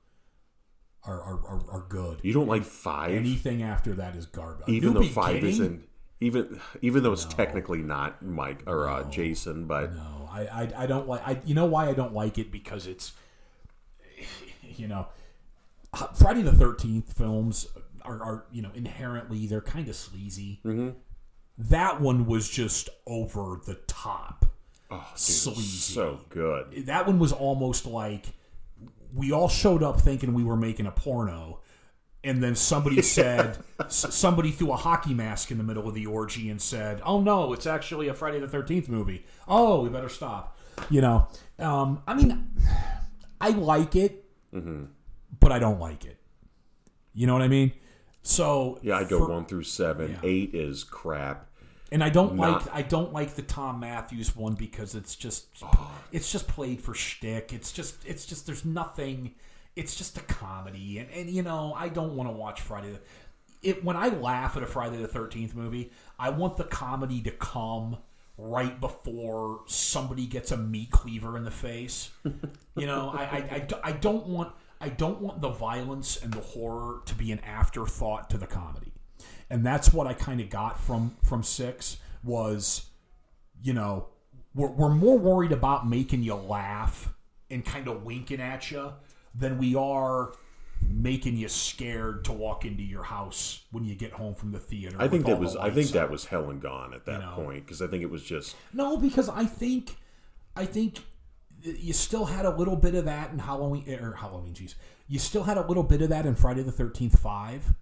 are are, are, are good. You don't like five, Anything after that is garbage. even Are though five kidding? isn't even even though it's technically not Mike or uh, Jason, but No, I, I I don't like. I you know why I don't like it because it's you know Friday the Thirteenth films are, are you know inherently they're kind of sleazy. Mm-hmm. That one was just over the top. oh, dude, Sleazy. so good. That one was almost like we all showed up thinking we were making a porno. And then somebody said, somebody threw a hockey mask in the middle of the orgy and said, "Oh no, it's actually a Friday the Thirteenth movie. Oh, we better stop." You know, um, I mean, I like it, Mm-hmm. but I don't like it. You know what I mean? So Yeah, I go for- one through seven. Yeah. Eight is crap. and I don't Not- like I don't like the Thom Mathews one because it's just ah. it's just played for shtick. It's just it's just there's nothing. It's just a comedy, and, and you know I don't want to watch Friday. The, it when I laugh at a Friday the Thirteenth movie, I want the comedy to come right before somebody gets a meat cleaver in the face. you know, I, I, I, I don't want I don't want the violence and the horror to be an afterthought to the comedy, and that's what I kind of got from from six was, you know, we're, we're more worried about making you laugh and kind of winking at you than we are making you scared to walk into your house when you get home from the theater. I think that was I think that was hell and gone at that know. point because I think it was just No, because I think, I think you still had a little bit of that in Halloween or Halloween. Jeez, you still had a little bit of that in Friday the Thirteenth Five.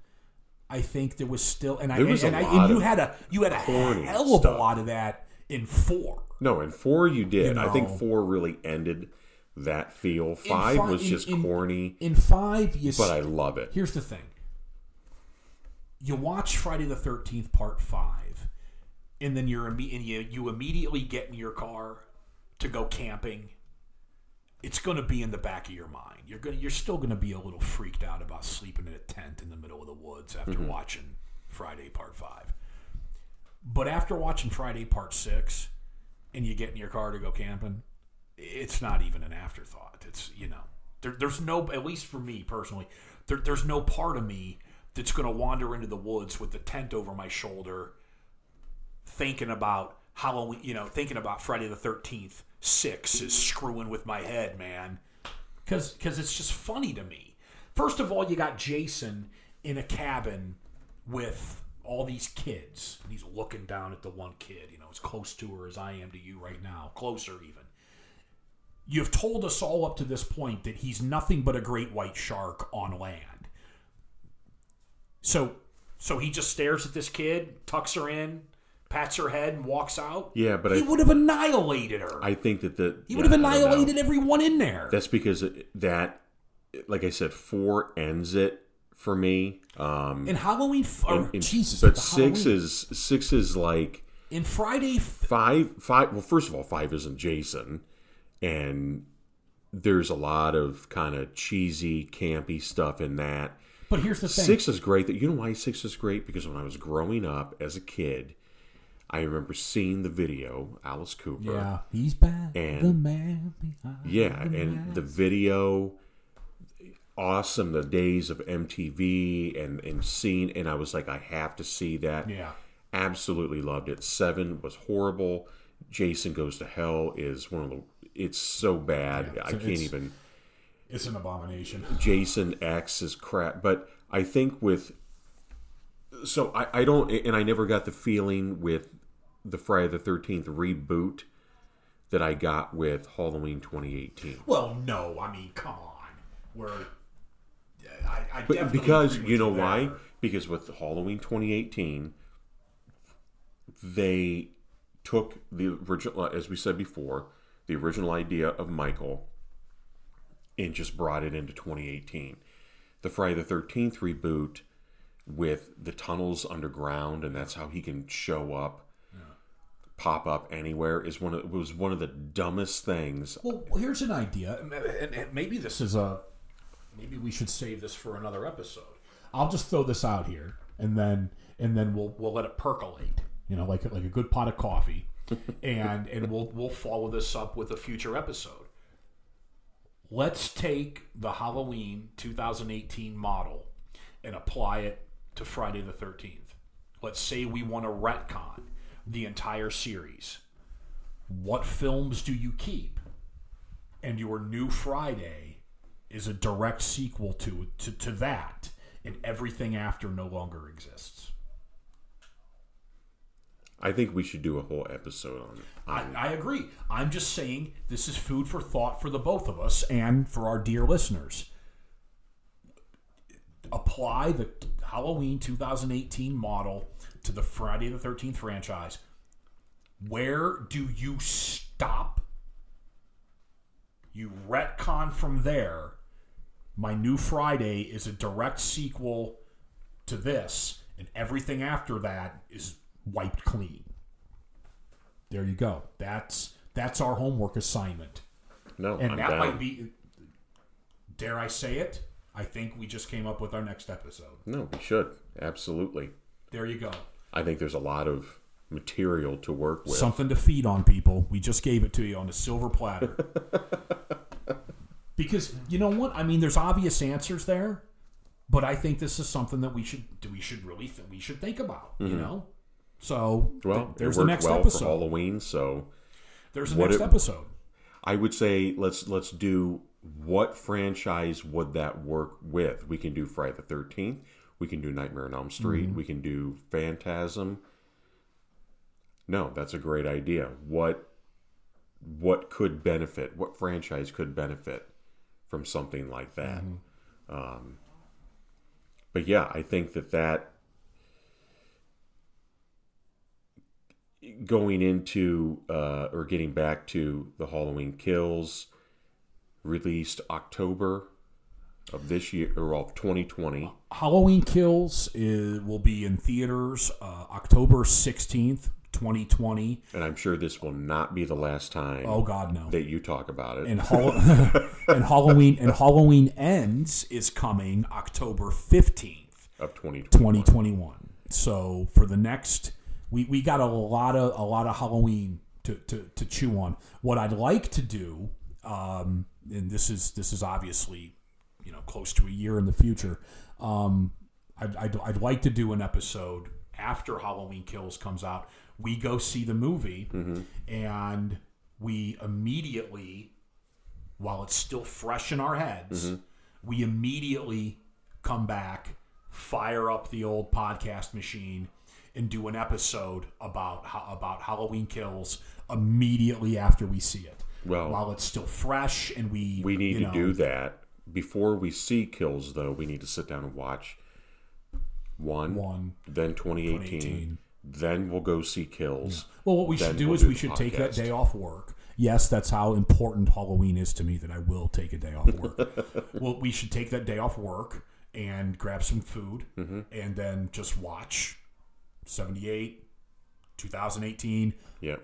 I think there was still, and I and, a I, and you had a you had a hell of stuff. a lot of that in four. no. And four you did. You I think four really ended that feel. Five fi- was in- just in- corny, In five, you but I love it. here's the thing. You watch Friday the Thirteenth Part Five, and then you're and you you immediately get in your car to go camping. It's going to be in the back of your mind. You're going to you're still going to be a little freaked out about sleeping in a tent in the middle of the woods after mm-hmm. watching Friday Part Five. But after watching Friday Part Six, and you get in your car to go camping, it's not even an afterthought. It's you know, there, there's no at least for me personally, there, there's no part of me that's going to wander into the woods with the tent over my shoulder, thinking about Halloween. You know, thinking about Friday the Thirteenth. Six is screwing with my head, man, because because it's just funny to me. First of all, you got Jason in a cabin with all these kids, and he's looking down at the one kid. You know, as close to her as I am to you right now, closer even. You've told us all up to this point that he's nothing but a great white shark on land. So, so he just stares at this kid, tucks her in, pats her head, and walks out. Yeah, but he I would have annihilated her. I think that the he yeah, would have I don't know. annihilated everyone in there. That's because that, like I said, four ends it for me. Um, in Halloween, f- or, in- Jesus, but six Halloween- is six is like in Friday. F- five five well first of all five isn't jason and there's a lot of kind of cheesy campy stuff in that but here's the thing: six is great that you know why six is great because when i was growing up as a kid i remember seeing the video alice cooper yeah, he's back. And- the man behind. yeah the and mask. the video awesome the days of mtv and and seeing and i was like i have to see that yeah, absolutely loved it. Seven was horrible. Jason Goes to Hell is one of the. It's so bad. Yeah, I can't even. it's an abomination. Jason X is crap. But I think with. So I, I don't. And I never got the feeling with the Friday the 13th reboot that I got with Halloween 2018. Well, no, I mean, come on, we're. I, I But because you know why? Because with Halloween 2018, they took the original, uh, as we said before, the original idea of Michael, and just brought it into 2018. The Friday the 13th reboot with the tunnels underground, and that's how he can show up, pop up anywhere, is one of it was one of the dumbest things. Well, here's an idea, and- and, and maybe this is a. Maybe we should save this for another episode. I'll just throw this out here, and then and then we'll we'll let it percolate. You know, like like a good pot of coffee, and and we'll we'll follow this up with a future episode. let's take the Halloween 2018 model and apply it to Friday the 13th. Let's say we want a retcon the entire series. What films do you keep? And your new Friday is a direct sequel to to, to that, and everything after no longer exists. I think we should do a whole episode on it. I, I agree. I'm just saying this is food for thought for the both of us and for our dear listeners. Apply the Halloween 2018 model to the Friday the 13th franchise. Where do you stop? You retcon from there. My new Friday is a direct sequel to this, and everything after that is wiped clean. There you go. That's that's our homework assignment. No, And I'm that down. might be dare I say it? I think we just came up with our next episode. No, we should absolutely. There you go. I think there's a lot of material to work with. Something to feed on people. We just gave it to you on a silver platter. because you know what? I mean, there's obvious answers there, but I think this is something that we should we should really th- we should think about. You know. So Mm-hmm. well, th- there's the next well episode. Halloween, so There's the next it- episode. I would say let's let's do what franchise would that work with? We can do Friday the Thirteenth. We can do Nightmare on Elm Street. Mm-hmm. We can do Phantasm. No, that's a great idea. What what could benefit? What franchise could benefit from something like that? Mm-hmm. Um, but yeah, I think that that going into uh, or getting back to the Halloween Kills released October of this year or of 2020. Halloween Kills is, will be in theaters uh, October 16th, 2020. And I'm sure this will not be the last time Oh God, no. that you talk about it. and, Hall- and Halloween and Halloween ends is coming October 15th, of 2020. 2021. So for the next we, we got a lot of a lot of Halloween to, to, to chew on. What I'd like to do, um, and this is this is obviously you know close to a year in the future. Um, I'd, I'd, I'd like to do an episode after Halloween Kills comes out. We go see the movie, and we immediately, while it's still fresh in our heads, we immediately come back, fire up the old podcast machine, and do an episode about about Halloween Kills immediately after we see it. Well- while it's still fresh, and we We need you to do that. Before we see Kills, though, we need to sit down and watch one, one. then 2018, 2018. then we'll go see Kills. Well, what we should do we'll is do we should take that day off work. Yes, that's how important Halloween is to me that I will take a day off work. well, we should take that day off work and grab some food Mm-hmm. and then just watch 78, 2018, Yep.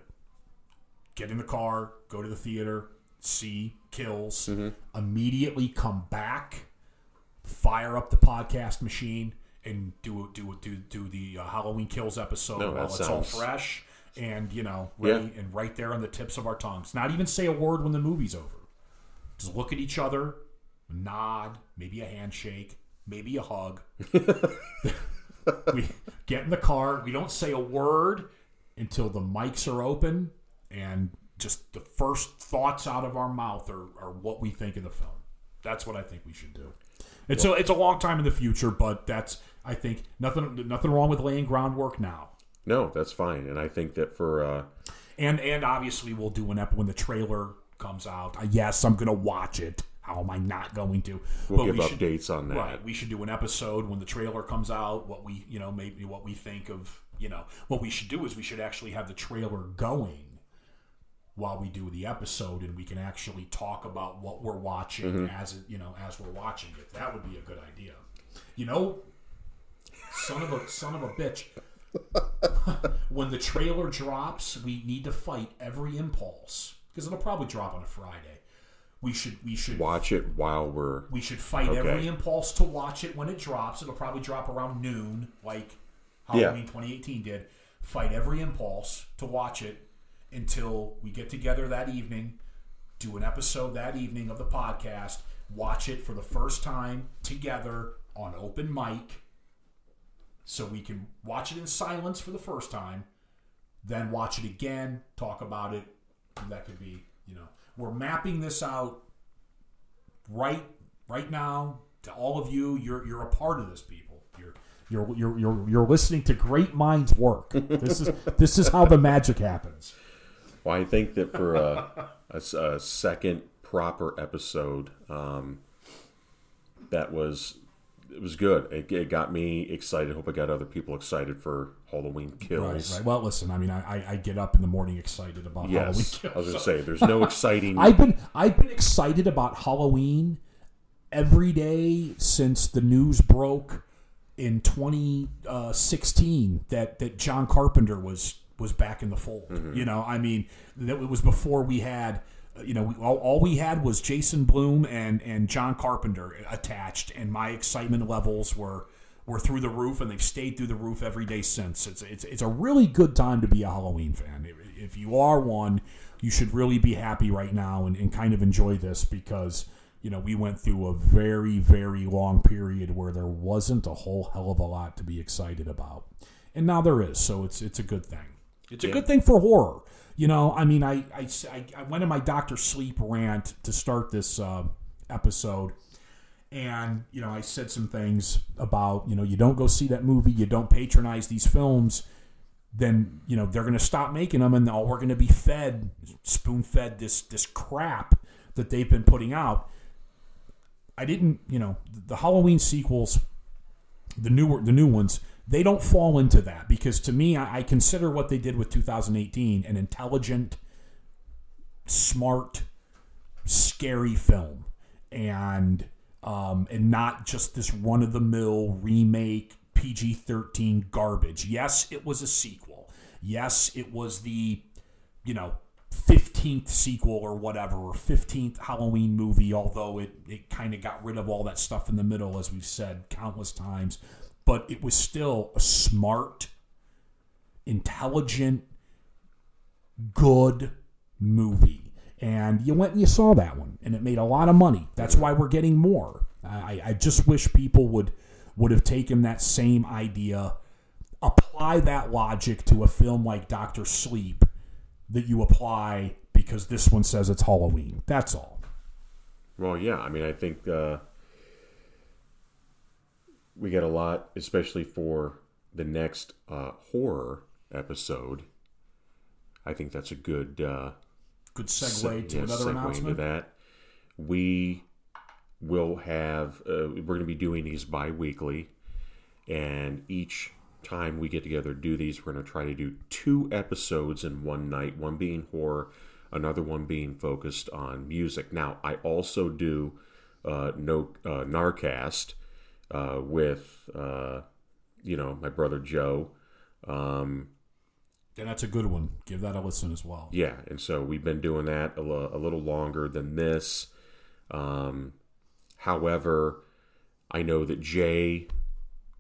get in the car, go to the theater, see Kills, Mm-hmm. immediately come back, fire up the podcast machine, and do do do do the uh, Halloween Kills episode No, while that it's all fresh and you know ready and right there on the tips of our tongues. Not even say a word when the movie's over. Just look at each other, nod, maybe a handshake, maybe a hug. we get in the car. We don't say a word until the mics are open, and just the first thoughts out of our mouth are, are what we think of the film. That's what I think we should do. It's a it's a long time in the future, but that's I think nothing nothing wrong with laying groundwork now. No, that's fine. And I think that for uh, And and obviously we'll do an ep when the trailer comes out. Uh, yes, I'm gonna watch it. How am I not going to? we'll But give we should- updates on that. Right. We should do an episode when the trailer comes out. What we, you know, maybe what we think of, you know, what we should do is we should actually have the trailer going while we do the episode, and we can actually talk about what we're watching Mm-hmm. as it, you know, as we're watching it. That would be a good idea. You know, son of a son of a bitch. when the trailer drops, we need to fight every impulse because it'll probably drop on a Friday. We should we should Watch it while we're. we should fight Okay. every impulse to watch it when it drops. It'll probably drop around noon, like Halloween 2018 did. Fight every impulse to watch it until we get together that evening, do an episode that evening of the podcast, watch it for the first time together on open mic so we can watch it in silence for the first time, then watch it again, talk about it. That could be, you know, we're mapping this out right right now to all of you. You're you're a part of this, people. You're you're you're you're, you're listening to great minds work. This is this is how the magic happens. Well, I think that for a, a, a second proper episode, um, that was it was good. It, it, got me excited. Hope I got other people excited for Halloween Kills. Right, right. Well, listen. I mean, I, I get up in the morning excited about yes, Halloween Kills. I was going to say there's no exciting. I've been I've been excited about Halloween every day since the news broke in 2016 that that John Carpenter was was back in the fold. Mm-hmm. You know, I mean, that it was before we had you know, we, all, all, we had was Jason Blum and and John Carpenter attached, and my excitement levels were were through the roof, and they've stayed through the roof every day since. It's it's it's a really good time to be a Halloween fan. If you are one, you should really be happy right now and, and kind of enjoy this because you know we went through a very very long period where there wasn't a whole hell of a lot to be excited about, and now there is. So it's it's a good thing. It's a good thing for horror. You know, I mean, I, I, I went in my Doctor Sleep rant to start this uh, episode. And, you know, I said some things about, you know, you don't go see that movie, you don't patronize these films, then, you know, they're going to stop making them and all we're going to be fed, spoon fed this, this crap that they've been putting out. I didn't, you know, the Halloween sequels, the newer, the new ones, they don't fall into that because to me, I, I consider what they did with 2018 an intelligent, smart, scary film, and um, and not just this run of the mill remake PG 13 garbage. Yes, it was a sequel. Yes, it was the you know 15th sequel or whatever, or 15th Halloween movie, although it, it kind of got rid of all that stuff in the middle, as we've said countless times but it was still a smart, intelligent, good movie. And you went and you saw that one, and it made a lot of money. That's why we're getting more. I, I just wish people would would have taken that same idea, apply that logic to a film like Doctor Sleep that you apply because this one says it's Halloween. That's all. Well, yeah. I mean, I think uh, we get a lot, especially for the next uh, horror episode. I think that's a good uh, good segue se- to yeah, another segue announcement. Into that we will have uh, we're going to be doing these bi-weekly and each time we get together do these we're going to try to do two episodes in one night one being horror another one being focused on music now i also do uh, no uh, narcast uh, with uh, you know my brother Joe. Um, and that's a good one. Give that a listen as well. Yeah, and so we've been doing that a, l- a little longer than this. Um, however, I know that Jay,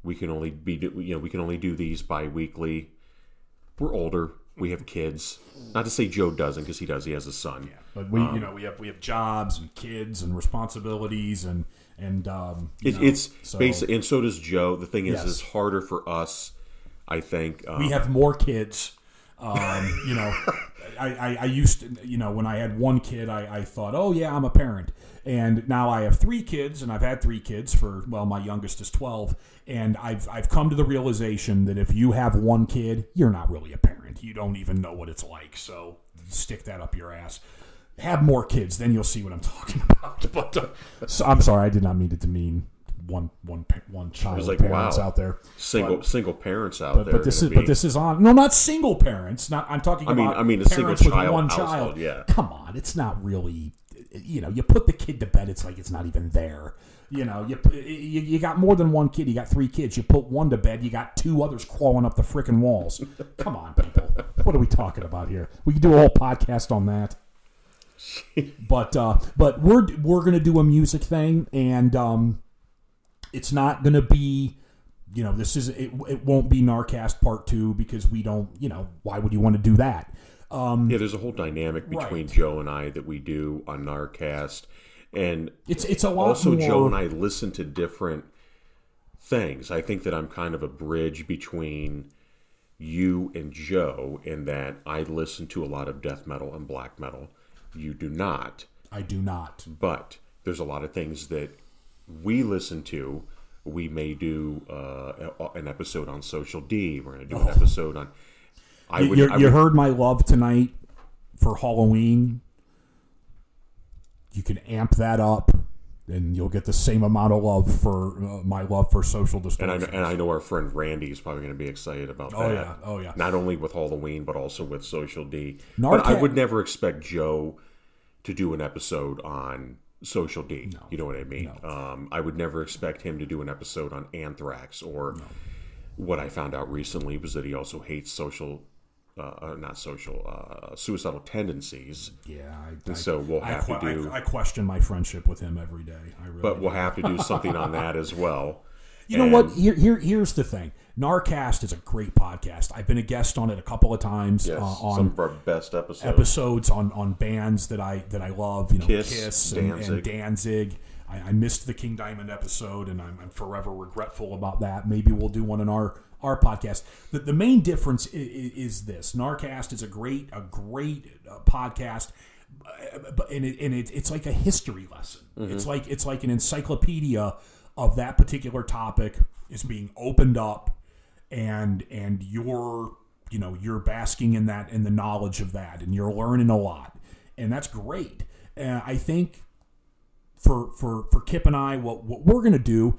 we can only be you know we can only do these bi-weekly. We're older. We have kids. Not to say Joe doesn't, because he does. He has a son. Yeah, but we, um, you know, we have we have jobs and kids and responsibilities, and and um, it, it's so, basic, and so does Joe. The thing is, yes. it's harder for us. I think um, we have more kids. Um, you know, I, I, I, used to, you know, when I had one kid, I, I thought, oh yeah, I'm a parent, and now I have three kids, and I've had three kids for well, my youngest is twelve, and I've I've come to the realization that if you have one kid, you're not really a parent. You don't even know what it's like. So stick that up your ass have more kids, then you'll see what I'm talking about. But uh, so, I'm sorry, I did not mean it to mean one one one child like, parents wow, out there. Single but, single parents out but, there. But this is be... but this is on no, not single parents. Not I'm talking I mean, about I mean a single with one household, child. Yeah, come on, it's not really. You know, you put the kid to bed, it's like it's not even there. You know, you, you you got more than one kid. You got three kids. You put one to bed. You got two others crawling up the freaking walls. Come on, people. What are we talking about here? We could do a whole podcast on that. but uh, but we're we're gonna do a music thing, and um, it's not gonna be, you know, this is it. It won't be Narcast Part Two because we don't, you know, why would you want to do that? Um, yeah, there's a whole dynamic between Right. Joe and I that we do on Narcast, and it's it's a lot also more. Joe and I listen to different things. I think that I'm kind of a bridge between you and Joe in that I listen to a lot of death metal and black metal. You do not, I do not. but there's a lot of things that we listen to. We may do uh, an episode on Social D. We're going to do an episode on. I You, would, you, I you would- heard my love tonight for Halloween. You can amp that up, and you'll get the same amount of love for uh, my love for social and I, distortion. know- and I know our friend Randy is probably going to be excited about Oh, that. yeah. Oh, yeah. Not only with Halloween, but also with Social D. Narcan- But I would never expect Joe to do an episode on Social D. You know what I mean? Um, I would never expect him to do an episode on Anthrax or what I found out recently was that he also hates social, uh, uh, not social, uh, suicidal tendencies. yeah, I, I, So we'll have que- to do, I, I question my friendship with him every day. I really. but do. we'll have to do something on that as well. You know And- what? Here, here, here's the thing. Narcast is a great podcast. I've been a guest on it a couple of times Yes, uh, on some of our best episodes. episodes on, on bands that I that I love. You know, Kiss, Kiss, and, Danzig. and Danzig. I, I missed the King Diamond episode, and I'm, I'm forever regretful about that. Maybe we'll do one in our our podcast. The, the main difference is, is this: Narcast is a great a great uh, podcast. uh, But and, it, and it, it's like a history lesson. It's like it's like an encyclopedia of that particular topic is being opened up and and you're you know you're basking in that in the knowledge of that and you're learning a lot. And that's great. And i think for for for kip and i what what we're gonna do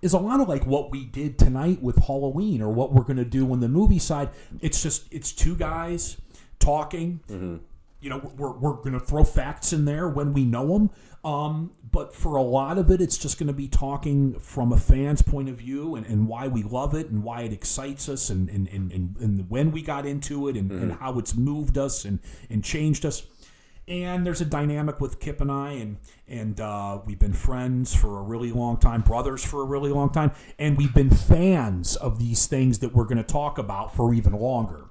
is a lot of like what we did tonight with halloween or what we're gonna do on the movie side it's just it's two guys talking mm-hmm. You know we're, we're going to throw facts in there when we know them um, but for a lot of it it's just going to be talking from a fan's point of view and, and why we love it and why it excites us and, and, and, and, when we got into it and, and how it's moved us and, and changed us and there's a dynamic with Kip and I, and and uh, we've been friends for a really long time, brothers for a really long time, and we've been fans of these things that we're going to talk about for even longer.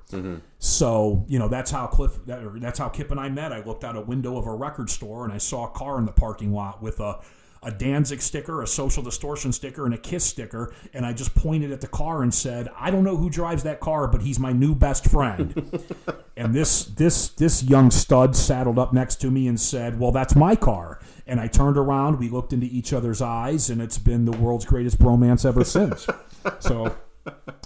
So you know that's how Cliff, that, or that's how Kip and I met. I looked out a window of a record store and I saw a car in the parking lot with a a Danzig sticker, a social distortion sticker, and a Kiss sticker, and I just pointed at the car and said, "I don't know who drives that car, but he's my new best friend." and this this this young stud saddled up next to me and said, "Well, that's my car." And I turned around, we looked into each other's eyes, and it's been the world's greatest bromance ever since. so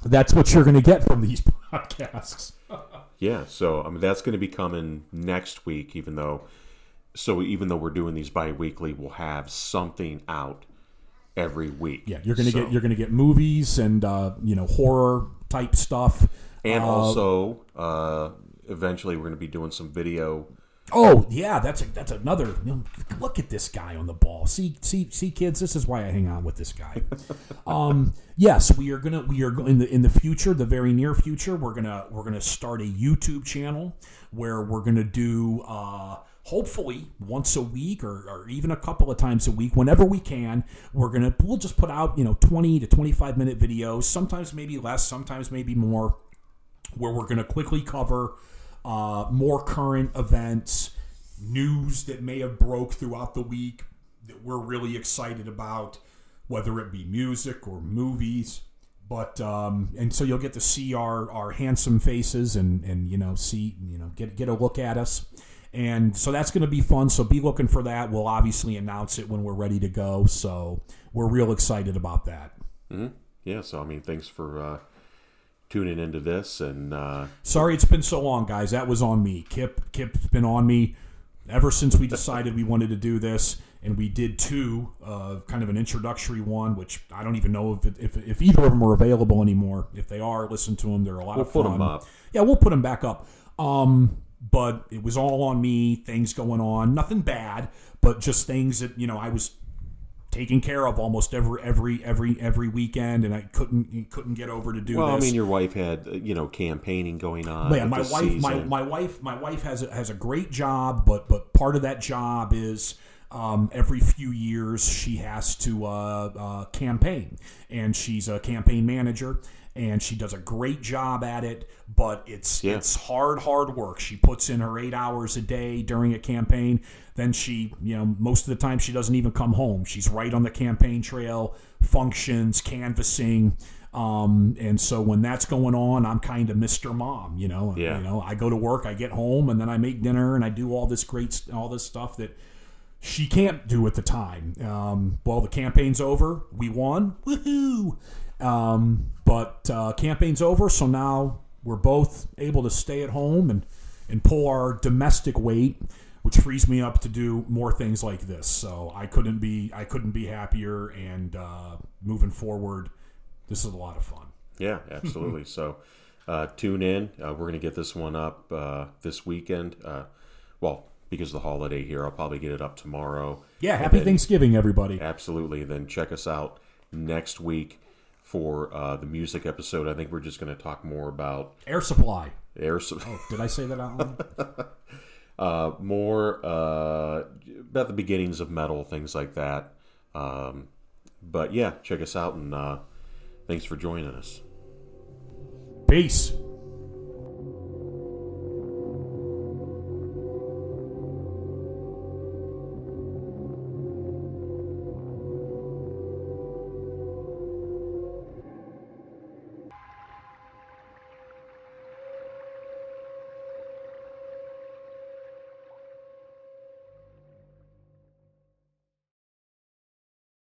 that's what you're going to get from these podcasts. Yeah, so I mean that's going to be coming next week. Even though, so even though we're doing these bi-weekly, we'll have something out every week. Yeah, you're going to So- get you're to get movies and uh, you know horror type stuff. and Uh, also uh, eventually we're going to be doing some video. Oh yeah, that's a, that's another. Look at this guy on the ball. See see see, kids. This is why I hang out with this guy. um, yes, we are gonna we are in the in the future, the very near future. We're gonna we're gonna start a YouTube channel where we're gonna do. Uh, hopefully once a week or, or even a couple of times a week whenever we can we're gonna we'll just put out you know 20 to 25 minute videos sometimes maybe less sometimes maybe more where we're to quickly cover uh, more current events, news that may have broke throughout the week that we're really excited about, whether it be music or movies. But um, and so you'll get to see our, our handsome faces and, and you know see you know get get a look at us, and so that's going to be fun. So be looking for that. We'll obviously announce it when we're ready to go. So we're real excited about that. Yeah, so I mean, thanks for uh, tuning into this, and uh, Sorry it's been so long, guys. That was on me. Kip Kip's been on me ever since we decided we wanted to do this, and we did two, uh, kind of an introductory one, which I don't even know if, it, if if either of them are available anymore. If they are, listen to them. They're a lot we'll of put fun. them up. Yeah, we'll put them back up. Um, but it was all on me. Things going on, nothing bad, but just things that you know I was taking care of almost every every every every weekend, and I couldn't couldn't get over to do Well, this. I mean, your wife had uh, you know campaigning going on. Yeah, my wife, my, my wife, my wife has a, has a great job, but but part of that job is um, every few years she has to uh, uh, campaign, and she's a campaign manager, and she does a great job at it. But it's Yeah. it's hard, hard work. She puts in her eight hours a day during a campaign. Then she, you know, most of the time she doesn't even come home. She's right on the campaign trail, functions, canvassing. Um, and so when that's going on, I'm kind of Mr. Mom, you know. Yeah. You know, I go to work, I get home, and then I make dinner, and I do all this great, all this stuff that she can't do at the time. Um, well, the campaign's over. We won. Woohoo! Um, but uh, campaign's over, so now we're both able to stay at home and, and pull our domestic weight, which frees me up to do more things like this. So I couldn't be I couldn't be happier. And uh, moving forward, this is a lot of fun. Yeah, absolutely. so uh, tune in. Uh, we're going to get this one up uh, this weekend. Uh, well, because of the holiday here, I'll probably get it up tomorrow. Yeah, happy then- Thanksgiving, everybody. Absolutely. Then check us out next week for uh, the music episode. I think we're just going to talk more about Air supply. air, su- Did I say that out loud? uh, more uh, about the beginnings of metal, things like that. Um, but yeah, check us out and uh, thanks for joining us. Peace.